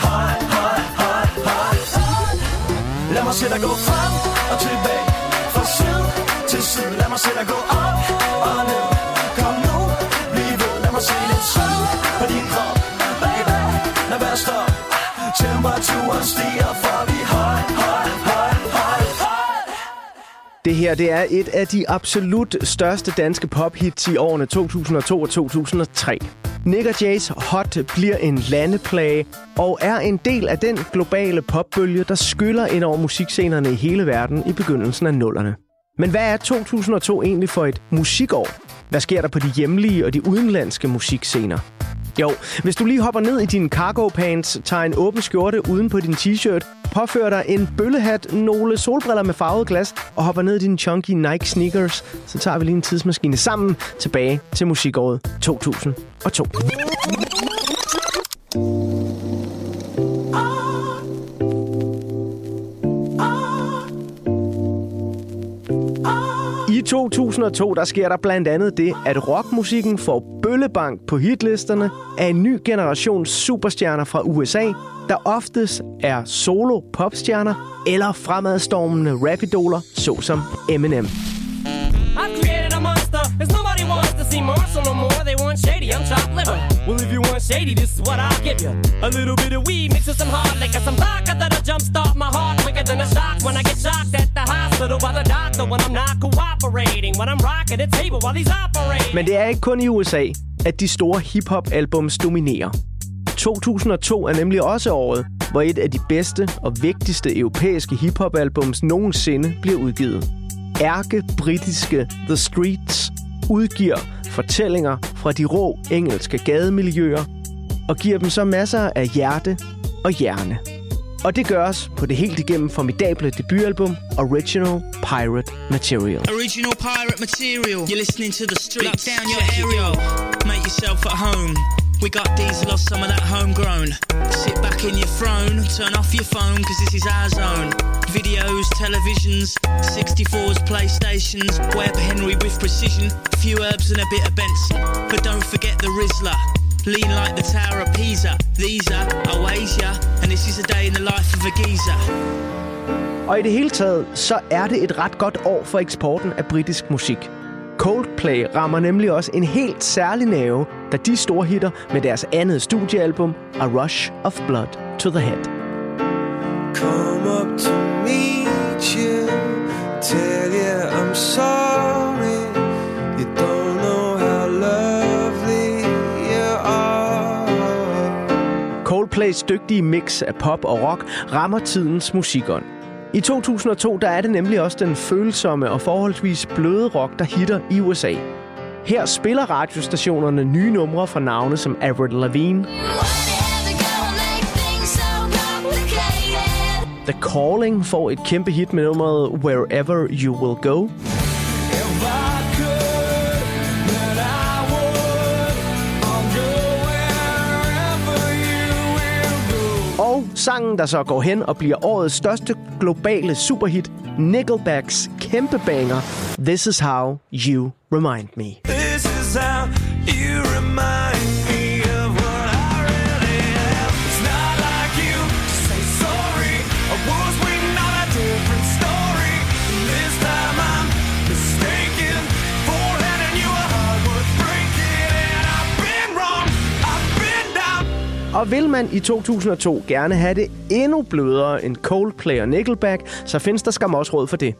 mig selv at gå frem og tilbage. Fra side til side. Lad mig selv at gå op og ned. Kom nu, bliv ved. Lad mig se lidt sød på din krop. Baby, Temperaturen stiger, for vi høj, høj, høj, høj, høj. Det her det er et af de absolut største danske pophits i årene 2002 og 2003. Nick og Jays Hot bliver en landeplage og er en del af den globale popbølge, der skyller ind over musikscenerne i hele verden i begyndelsen af nullerne. Men hvad er 2002 egentlig for et musikår? Hvad sker der på de hjemlige og de udenlandske musikscener? Jo, hvis du lige hopper ned i dine cargo pants, tager en åben skjorte uden på din t-shirt, påfører dig en bøllehat, nogle solbriller med farvet glas og hopper ned i dine chunky Nike sneakers, så tager vi lige en tidsmaskine sammen tilbage til musikåret 2002. I 2002 der sker der blandt andet det, at rockmusikken får bøllebank på hitlisterne af en ny generation superstjerner fra USA, der oftest er solo popstjerner eller fremadstormende rapidoler, såsom Eminem. I've created a monster, cause nobody wants to see Marshall no more. They want shady, I'm chopped liver. Well, if you want shady, this is what I'll give you. A little bit of weed mixed with some hard liquor, some vodka that'll jumpstart my heart quicker than a shock when I get shocked at the hospital by the doctor when I'm not cooperating. When I'm rocking the table while he's operating. Men det er ikke kun i USA, at de store hip-hop-albums dominerer. 2002 er nemlig også året, hvor et af de bedste og vigtigste europæiske hip-hop-albums nogensinde bliver udgivet. Ærke-britiske The Streets udgiver fortællinger fra de rå engelske gademiljøer og giver dem så masser af hjerte og hjerne. Og det gøres på det helt igennem formidable debutalbum Original Pirate Material. Original pirate material. You're listening to the streets. Lock down your aerial. Make yourself at home. We got diesel or some of that homegrown. Sit back in your throne, turn off your phone, cause this is our zone. Videos, televisions, 64s, PlayStations, Web Henry with precision, a few herbs and a bit of Benson. But don't forget the Rizzler. Lean like the Tower of Pisa. These are Oasia, and this is a day in the life of a geezer. Og i det hele taget, så er det et ret godt år for eksporten af britisk musik. Coldplay rammer nemlig også en helt særlig nerve, da de store hitter med deres andet studiealbum, A Rush of Blood to the Head. Come up to meet you, tell you I'm sorry. You don't know how lovely you are. Coldplays dygtige mix af pop og rock rammer tidens musikånd. I 2002 der er det nemlig også den følsomme og forholdsvis bløde rock, der hitter i USA. Her spiller radiostationerne nye numre fra navne som Avril Lavigne, The Calling får et kæmpe hit med nummeret Wherever You Will Go. Sangen, der så går hen og bliver årets største globale superhit, Nickelbacks kæmpe banger, This Is How You Remind Me. This is how you remind Og vil man i 2002 gerne have det endnu blødere end Coldplay og Nickelback, så findes der skam også råd for det.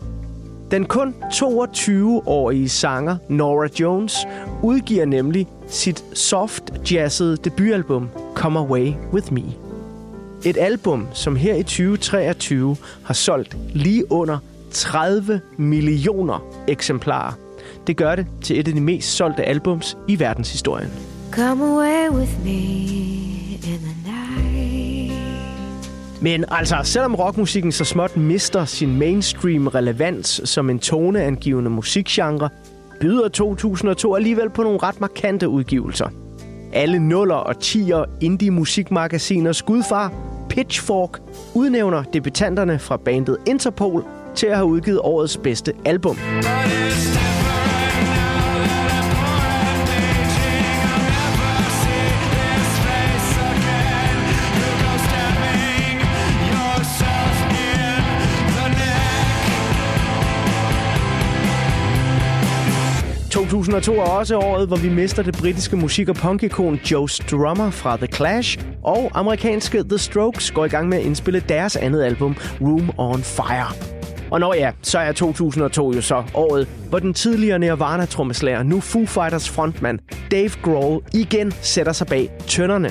Den kun 22-årige sanger Nora Jones udgiver nemlig sit soft jazzede debutalbum Come Away With Me. Et album, som her i 2023 har solgt lige under 30 millioner eksemplarer. Det gør det til et af de mest solgte albums i verdenshistorien. Come away with me. Men altså, selvom rockmusikken så småt mister sin mainstream relevans som en toneangivende musikgenre, byder 2002 alligevel på nogle ret markante udgivelser. Alle nuller og tier indie musikmagasiners gudfar, Pitchfork, udnævner debutanterne fra bandet Interpol til at have udgivet årets bedste album. 2002 er også året, hvor vi mister det britiske musik- og punkikon Joe Strummer fra The Clash, og amerikanske The Strokes går i gang med at indspille deres andet album, Room on Fire. Og når ja, så er 2002 jo så året, hvor den tidligere Nirvana-trommeslager, nu Foo Fighters frontmand, Dave Grohl, igen sætter sig bag tønderne.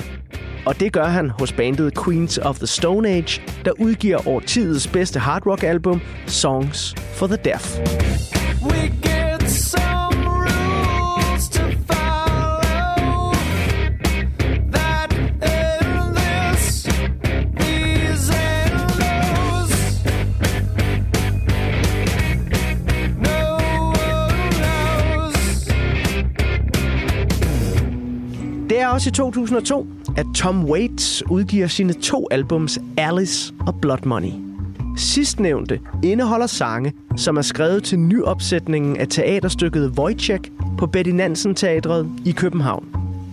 Og det gør han hos bandet Queens of the Stone Age, der udgiver årtidets bedste hard rock album, Songs for the Deaf. We også i 2002, at Tom Waits udgiver sine to albums Alice og Blood Money. Sidstnævnte indeholder sange, som er skrevet til nyopsætningen af teaterstykket Wojciech på Betty Nansen Teatret i København.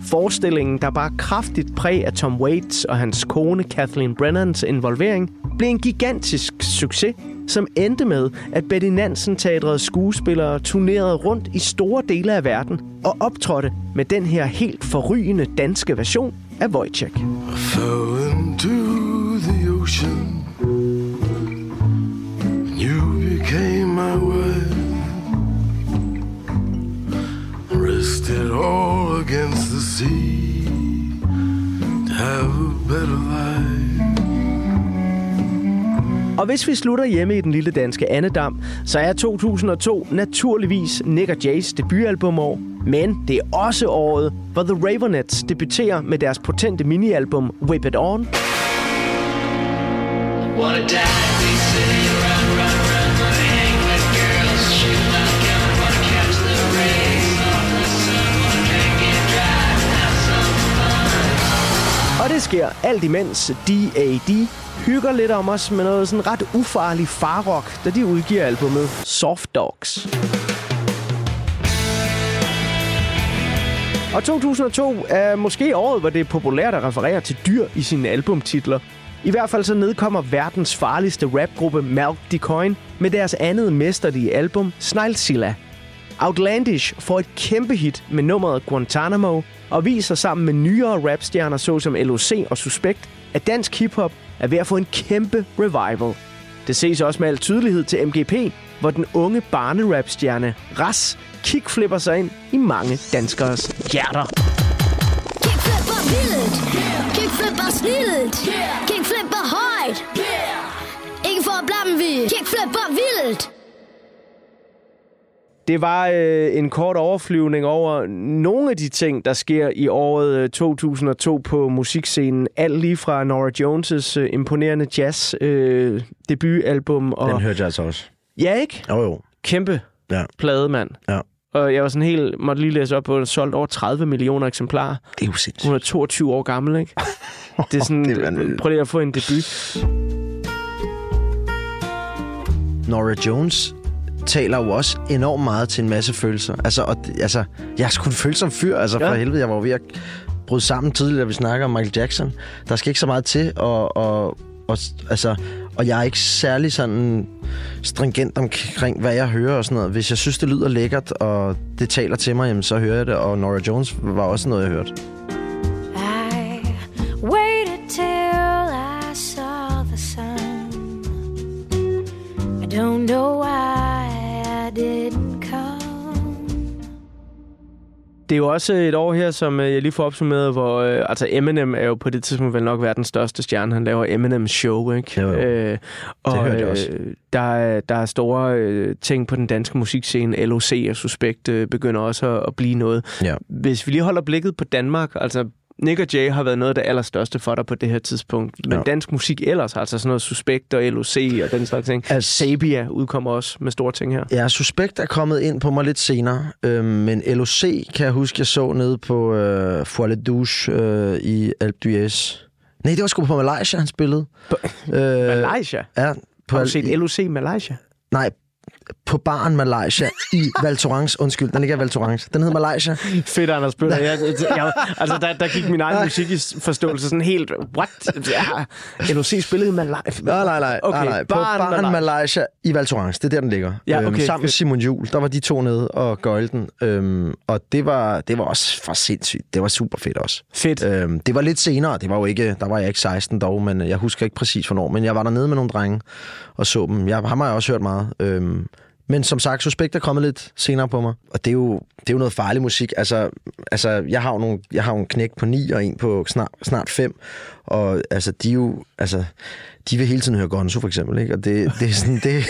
Forestillingen, der bare kraftigt præg af Tom Waits og hans kone Kathleen Brennans involvering, blev en gigantisk succes, som endte med, at Betty Nansen Teatrets skuespillere turnerede rundt i store dele af verden og optrådte med den her helt forrygende danske version af Wojciech. Fell into the ocean. You became my way Rested all against the sea to have a better life. Og hvis vi slutter hjemme i den lille danske Annedam, så er 2002 naturligvis Nick og Jays debutalbumår. Men det er også året, hvor The Ravenettes debuterer med deres potente minialbum Whip It On. What a. Og det sker alt imens D.A.D hygger lidt om os med noget sådan ret ufarlig farrock, da de udgiver albumet Soft Dogs. Og 2002 er måske året, hvor det er populært at referere til dyr i sine albumtitler. I hvert fald så nedkommer verdens farligste rapgruppe Malk DeCoin med deres andet mesterlige album Snailzilla. Outlandish får et kæmpe hit med nummeret Guantanamo og viser sammen med nyere rapstjerner såsom LOC og Suspekt, at dansk hiphop er ved at få en kæmpe revival. Det ses også med al tydelighed til MGP, hvor den unge barnerapstjerne Ras kickflipper sig ind i mange danskers hjerter. Kickflipper vildt. Kickflipper snilt. Kickflipper højt. Ikke for at blamme vi. Kickflipper vildt. Det var øh, en kort overflyvning over nogle af de ting, der sker i året øh, 2002 på musikscenen. Alt lige fra Nora Jones' øh, imponerende jazz øh, debutalbum. Og... Den hørte jeg altså også. Ja, ikke? Jo, jo. Kæmpe Ja. plade, mand. Ja. Og jeg var sådan helt, måtte lige læse op på, at solgt over 30 millioner eksemplarer. Det er jo sindssygt. Hun er 22 år gammel, ikke? Det er sådan, Det er prøv lige at få en debut. Nora Jones taler jo også enormt meget til en masse følelser. Altså, og, altså jeg er sgu en følsom fyr. Altså, for Ja. helvede, jeg var jo ved at bryde sammen tidligere, da vi snakker om Michael Jackson. Der skal ikke så meget til, og, og, og, altså, og jeg er ikke særlig sådan stringent omkring, hvad jeg hører og sådan noget. Hvis jeg synes, det lyder lækkert, og det taler til mig, jamen, så hører jeg det. Og Nora Jones var også noget, jeg hørte. I waited till I saw the sun. I don't know why Det er jo også et år her, som øh, jeg lige får opsummeret, hvor øh, altså Eminem er jo på det tidspunkt vel nok verdens største stjerne. Han laver Eminem Show, ikke? Jo, jo. Øh, og hørte jeg også. Øh, der, er, der er store øh, ting på den danske musikscene. LOC og Suspekt øh, begynder også at, at blive noget. Ja. Hvis vi lige holder blikket på Danmark, altså Nick og Jay har været noget af det allerstørste for dig på det her tidspunkt. Men Ja. dansk musik ellers, altså sådan noget Suspekt og LOC og den slags ting. Altså- Sabia udkommer også med store ting her. Ja, Suspekt er kommet ind på mig lidt senere, øh, men LOC kan jeg huske, jeg så nede på øh, Foire Douche øh, i Alpe d'Huez. Nej, det var sgu på Malaysia, han spillede. Øh, Malaysia? Ja. På Har du set LOC Malaysia? Nej, på baren Malaysia i Val Thorens. Undskyld, den ligger i Val Thorens. Den hedder Malaysia. Fedt, Anders Bøtter. Jeg, jeg, altså, der, der gik min egen musikforståelse sådan helt... What? Ja, LOC spillede i Malaysia. Nej, nej, nej. Okay, nej, nej. På baren baren Malaysia. I Val Thorens. Det er der, den ligger. Ja, okay, sammen med. Simon Jul. Der var de to nede og gøjle den. Øhm, og det var, det var også for sindssygt. Det var super fedt også. Fedt. Øhm, det var lidt senere. Det var jo ikke, der var jeg ikke 16 dog, men jeg husker ikke præcis hvornår. Men jeg var dernede med nogle drenge og så dem. Jeg, ham har jeg også hørt meget. Øhm, men som sagt, Suspekt er kommet lidt senere på mig. Og det er jo, det er jo noget farlig musik. Altså, altså jeg har jo nogle, jeg har jo en knæk på 9 og en på snart, snart 5. Og altså, de er jo... Altså, de vil hele tiden høre Gonzo, for eksempel. Ikke? Og det, det er sådan... Det,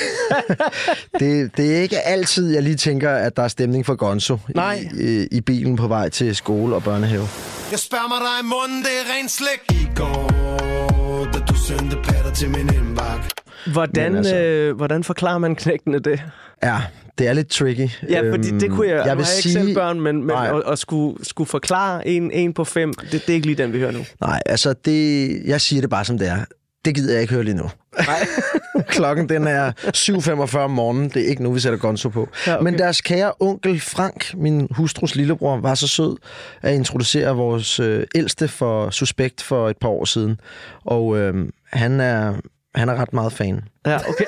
det, det er ikke altid, jeg lige tænker, at der er stemning for Gonzo Nej. I, i bilen på vej til skole og børnehave. Jeg spørger mig dig i munden, det er rent slik I går, da du sendte til min indbakke Hvordan, Men altså- øh, hvordan forklarer man knægtene det? Ja, det er lidt tricky. Ja, fordi det kunne jeg... jeg vil ikke sige, selv børn, men, men Nej. at, at skulle, skulle forklare en, en på fem, det, det er ikke lige den, vi hører nu. Nej, altså, det, jeg siger det bare som det er. Det gider jeg ikke høre lige nu. Nej. Klokken den er 7.45 om morgenen. Det er ikke nu, vi sætter Gonzo på. Ja, okay. Men deres kære onkel Frank, min hustrus lillebror, var så sød at introducere vores øh, ældste for Suspekt for et par år siden. Og øh, han, er, han er ret meget fan. Ja, okay.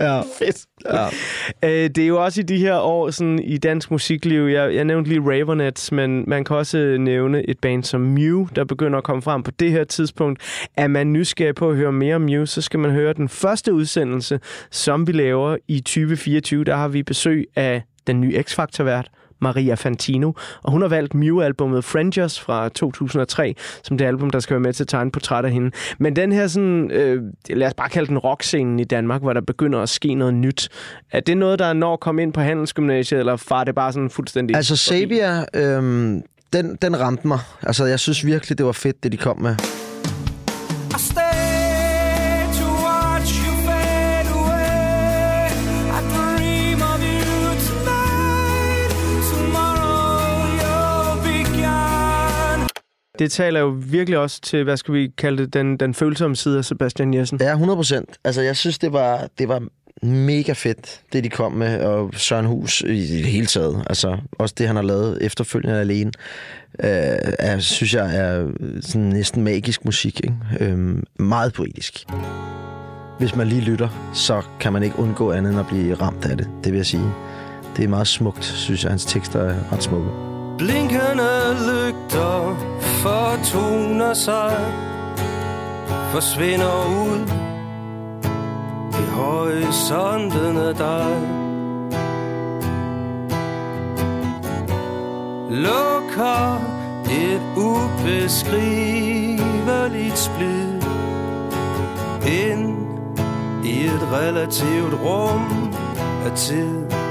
ja. Fedt. Ja. Øh, det er jo også i de her år sådan, i dansk musikliv. Jeg, jeg nævnte lige Ravenet, men man kan også nævne et band som Mew, der begynder at komme frem på det her tidspunkt. Er man nysgerrig på at høre mere om Mew, så skal man høre den første udsendelse, som vi laver i 2024. Der har vi besøg af den nye X-Factor-vært, Maria Fantino, og hun har valgt Mew-albummet Frangers fra 2003, som det album, der skal være med til at tegne portræt af hende. Men den her sådan, øh, lad os bare kalde den rockscenen i Danmark, hvor der begynder at ske noget nyt. Er det noget, der når at komme ind på handelsgymnasiet, eller far det bare sådan fuldstændig... Altså, Sabia, øhm, den, den ramte mig. Altså, jeg synes virkelig, det var fedt, det de kom med. Det taler jo virkelig også til, hvad skal vi kalde det, den, den følsomme side af Sebastian Jessen. Ja, 100 procent. Altså, jeg synes, det var, det var mega fedt, det de kom med, og Søren Hus i det hele taget. Altså, også det, han har lavet efterfølgende alene, øh, er, synes jeg er sådan næsten magisk musik. Ikke? Øh, meget poetisk. Hvis man lige lytter, så kan man ikke undgå andet end at blive ramt af det, det vil jeg sige. Det er meget smukt, synes jeg. Hans tekster er ret smukke. Blinkende lygter fortoner sig Forsvinder ud i horisonten af dig Lukker et ubeskriveligt splid Ind i et relativt rum af tid.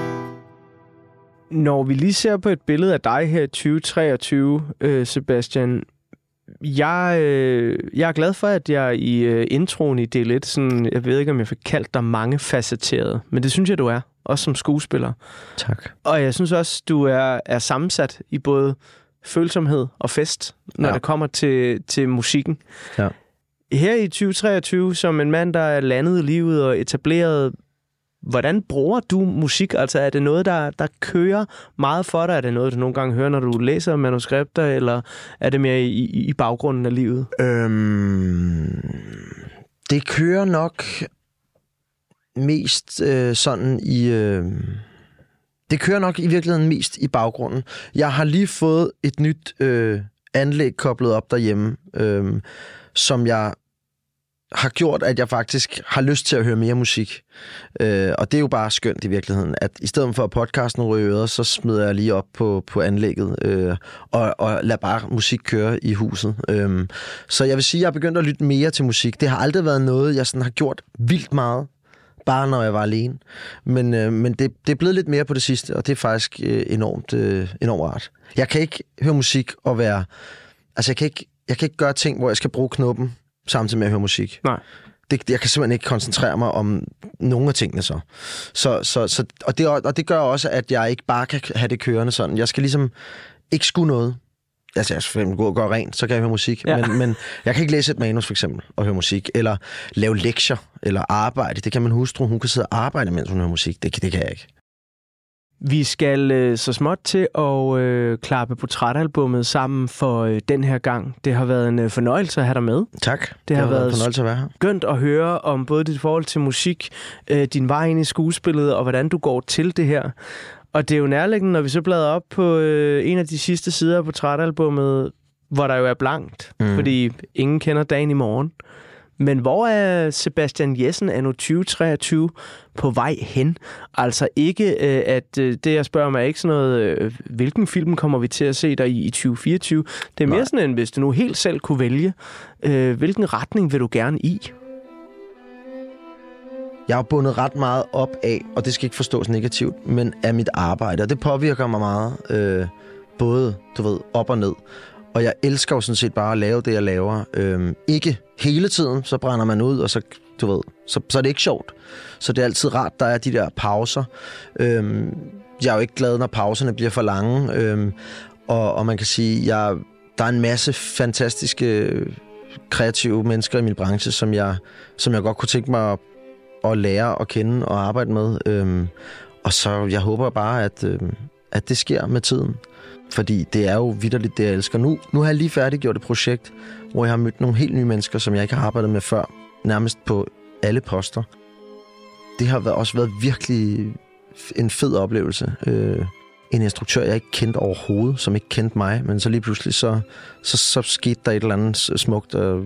Når vi lige ser på et billede af dig her i 2023, øh, Sebastian, jeg, øh, jeg er glad for, at jeg i øh, introen i del 1, sådan, jeg ved ikke, om jeg fik kaldt dig mange facetteret, men det synes jeg, du er, også som skuespiller. Tak. Og jeg synes også, du er, er sammensat i både følsomhed og fest, når Ja. det kommer til, til musikken. Ja. Her i 2023, som en mand, der er landet i livet og etableret, hvordan bruger du musik? Altså er det noget, der, der kører meget for dig? Er det noget, du nogle gange hører, når du læser manuskripter, eller er det mere i, i, i baggrunden af livet? Øhm, det kører nok mest øh, sådan i... Øh, det kører nok i virkeligheden mest i baggrunden. Jeg har lige fået et nyt øh, anlæg koblet op derhjemme, øh, som jeg har gjort, at jeg faktisk har lyst til at høre mere musik. Øh, og det er jo bare skønt i virkeligheden, at i stedet for at podcasten ryger øret, så smider jeg lige op på, på anlægget øh, og, og lader bare musik køre i huset. Øh, så jeg vil sige, at jeg er begyndt at lytte mere til musik. Det har aldrig været noget, jeg sådan har gjort vildt meget, bare når jeg var alene. Men, øh, men det, det er blevet lidt mere på det sidste, og det er faktisk øh, enormt, øh, enormt rart. Jeg kan ikke høre musik og være... Altså, jeg kan, ikke, jeg kan ikke gøre ting, hvor jeg skal bruge knuppen samtidig med at høre musik. Nej. Det, jeg kan simpelthen ikke koncentrere mig om nogle af tingene så. så, så, så og, det, og det gør også, at jeg ikke bare kan have det kørende sådan. Jeg skal ligesom ikke skulle noget. Altså, jeg skal gå og gøre rent, så kan jeg høre musik. Ja. Men, men jeg kan ikke læse et manus, for eksempel, og høre musik. Eller lave lektier, eller arbejde. Det kan min hustru. Hun kan sidde og arbejde, mens hun hører musik. Det, det kan jeg ikke. Vi skal øh, så småt til at øh, klappe portrætalbummet sammen for øh, den her gang. Det har været en øh, fornøjelse at have dig med. Tak. Det, har, været en fornøjelse at være her. skønt at høre om både dit forhold til musik, øh, din vej ind i skuespillet, og hvordan du går til det her. Og det er jo nærliggende, når vi så bladrer op på øh, en af de sidste sider af portrætalbummet, hvor der jo er blankt. Mm. fordi ingen kender dagen i morgen. Men hvor er Sebastian Jessen anno 2023 på vej hen? Altså ikke, øh, at øh, det jeg spørger mig er ikke sådan noget, øh, hvilken film kommer vi til at se dig i i 2024? Det er mere Nej. sådan en, hvis du nu helt selv kunne vælge, hvilken retning vil du gerne i? Jeg er bundet ret meget op af, og det skal ikke forstås negativt, men af mit arbejde. Og det påvirker mig meget, øh, både, du ved, op og ned. Og jeg elsker jo sådan set bare at lave det, jeg laver. Øhm, ikke hele tiden, så brænder man ud, og så, du ved, så, så er det ikke sjovt. Så det er altid rart, der er de der pauser. Øhm, jeg er jo ikke glad, når pauserne bliver for lange. Øhm, og, og man kan sige, jeg, der er en masse fantastiske øh, kreative mennesker i min branche, som jeg, som jeg godt kunne tænke mig at at lære at kende og arbejde med. Øhm, og så jeg håber bare, at, øhm, at det sker med tiden. Fordi det er jo vidderligt det, jeg elsker. Nu, nu har jeg lige færdiggjort et projekt, hvor jeg har mødt nogle helt nye mennesker, som jeg ikke har arbejdet med før. Nærmest på alle poster. Det har været, også været virkelig en fed oplevelse. Øh, en instruktør, jeg ikke kendte overhovedet, som ikke kendte mig, men så lige pludselig, så, så, så skete der et eller andet smukt, og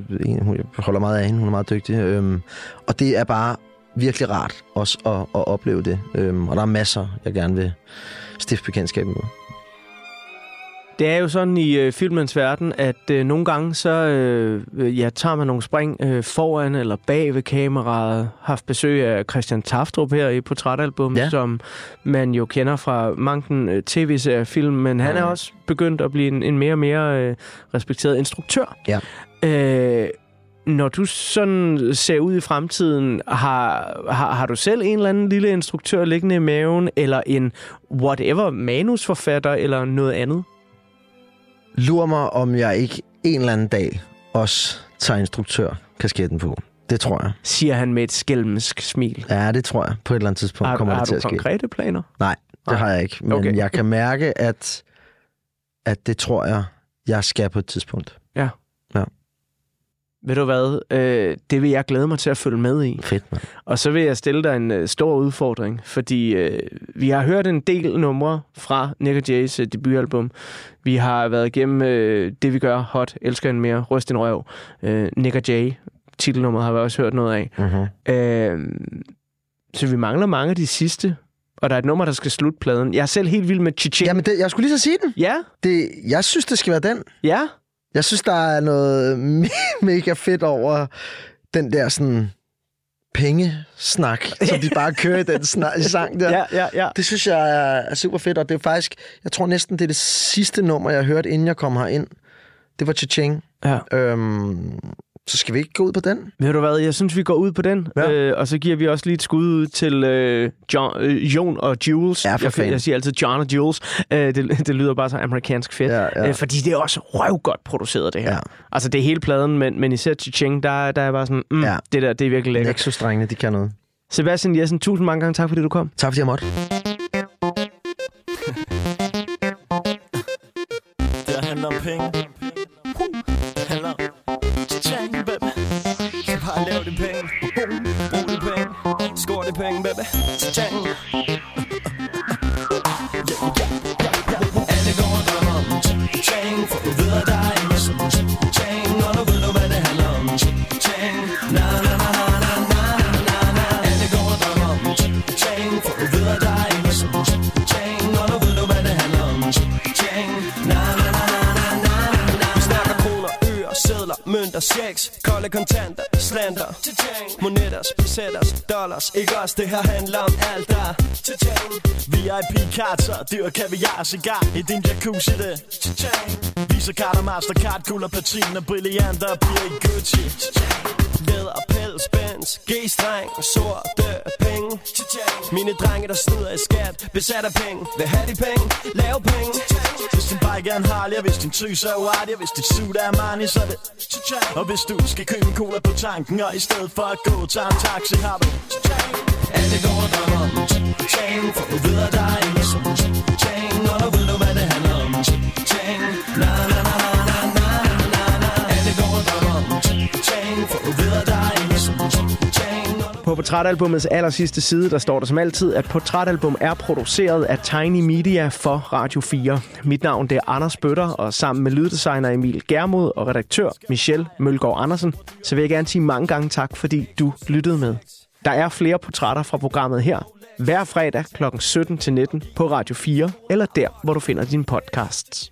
hun- jeg holder meget af hende, hun er meget dygtig. Øhm, og det er bare virkelig rart også at, at opleve det. Øhm, og der er masser, jeg gerne vil stifte bekendtskab med. Det er jo sådan i øh, filmens verden, at øh, nogle gange så øh, ja, tager man nogle spring øh, foran eller bag ved kameraet. Haft besøg af Christian Taftrup her i Portrætalbum, ja. Ja. som man jo kender fra mange øh, tv-serier film, men han er også begyndt at blive en, en mere og mere øh, respekteret instruktør. Ja. Øh, når du sådan ser ud i fremtiden, har, har, har du selv en eller anden lille instruktør liggende i maven, eller en whatever manusforfatter, eller noget andet? Lur mig, om jeg ikke en eller anden dag også tager instruktør-kasketten på. Det tror jeg. Siger han med et skælmsk smil. Ja, det tror jeg. På et eller andet tidspunkt Har, kommer har det til du at ske. konkrete planer? Nej, det Nej. har jeg ikke. Men okay. jeg kan mærke, at, at det tror jeg, jeg skal på et tidspunkt. Ja. Ved du hvad? Øh, det vil jeg glæde mig til at følge med i. Fedt, mand. Og så vil jeg stille dig en øh, stor udfordring, fordi øh, vi har hørt en del numre fra Nick J's øh, debutalbum. Vi har været igennem øh, Det vi gør, Hot, Elsker en mere, Røst en røv. Øh, Nick J, titelnummeret har vi også hørt noget af. Mm-hmm. Øh, så vi mangler mange af de sidste. Og der er et nummer, der skal slutte pladen. Jeg er selv helt vild med Chichi. Jamen, det, jeg skulle lige så sige den. Ja? Det, jeg synes, det skal være den. Ja? Jeg synes, der er noget me- mega fedt over den der sådan pengesnak, som de bare kører i den snak, sang der. Ja, ja, ja. Det synes jeg er, er super fedt, og det er faktisk, jeg tror næsten, det er det sidste nummer, jeg hørte, inden jeg kom herind. Det var Cha-Ching. Ja. Øhm, så skal vi ikke gå ud på den? Ved du hvad, jeg synes, vi går ud på den. Ja. Øh, og så giver vi også lige et skud ud til øh, John, øh, Jon og Jules. Ja, for jeg, fanden. jeg siger altid John og Jules. Øh, det, det lyder bare så amerikansk fedt. Ja, ja. Øh, fordi det er også røvgodt produceret, det her. Ja. Altså, det er hele pladen, men, men især Chicheng, der, der er bare sådan, mm, Ja. det der, det er virkelig lækkert. Nexus-drengene, de kan noget. Sebastian Jessen, tusind mange gange tak, fordi du kom. Tak fordi jeg måtte. Det handler om penge. Lav de penge. Brug de penge. Skår de penge, baby. Tjang. Mønter, checks Kolde kontanter, slander, Monetter, pesetas, dollars. Ikke os, det her handler om alt der VIP-karter, dyr kaviar, cigar. I din jacuzzi, det Visa karter, mastercard, guld og platin Og brillianter bliver i Gucci. Læder, pels, bens, G-streng Sorte penge. Mine drenge, der snyder i skat Besat af penge. Vil have de penge, lave penge. Hvis din bike er en Harley Og hvis din tøs er Wadi, Og hvis dit suit er money Så er det og hvis du skal købe en cola på tanken Og i stedet for at gå Tager en taxi Har du alt det går og drømmer om For du ved at der er ingen som På portrætalbumets aller sidste side, der står der som altid, at portrætalbum er produceret af Tiny Media for Radio 4. Mit navn det er Anders Bøtter, og sammen med lyddesigner Emil Germod og redaktør Michelle Mølgaard Andersen, så vil jeg gerne sige mange gange tak, fordi du lyttede med. Der er flere portrætter fra programmet her, hver fredag kl. 17-19 på Radio 4, eller der, hvor du finder dine podcasts.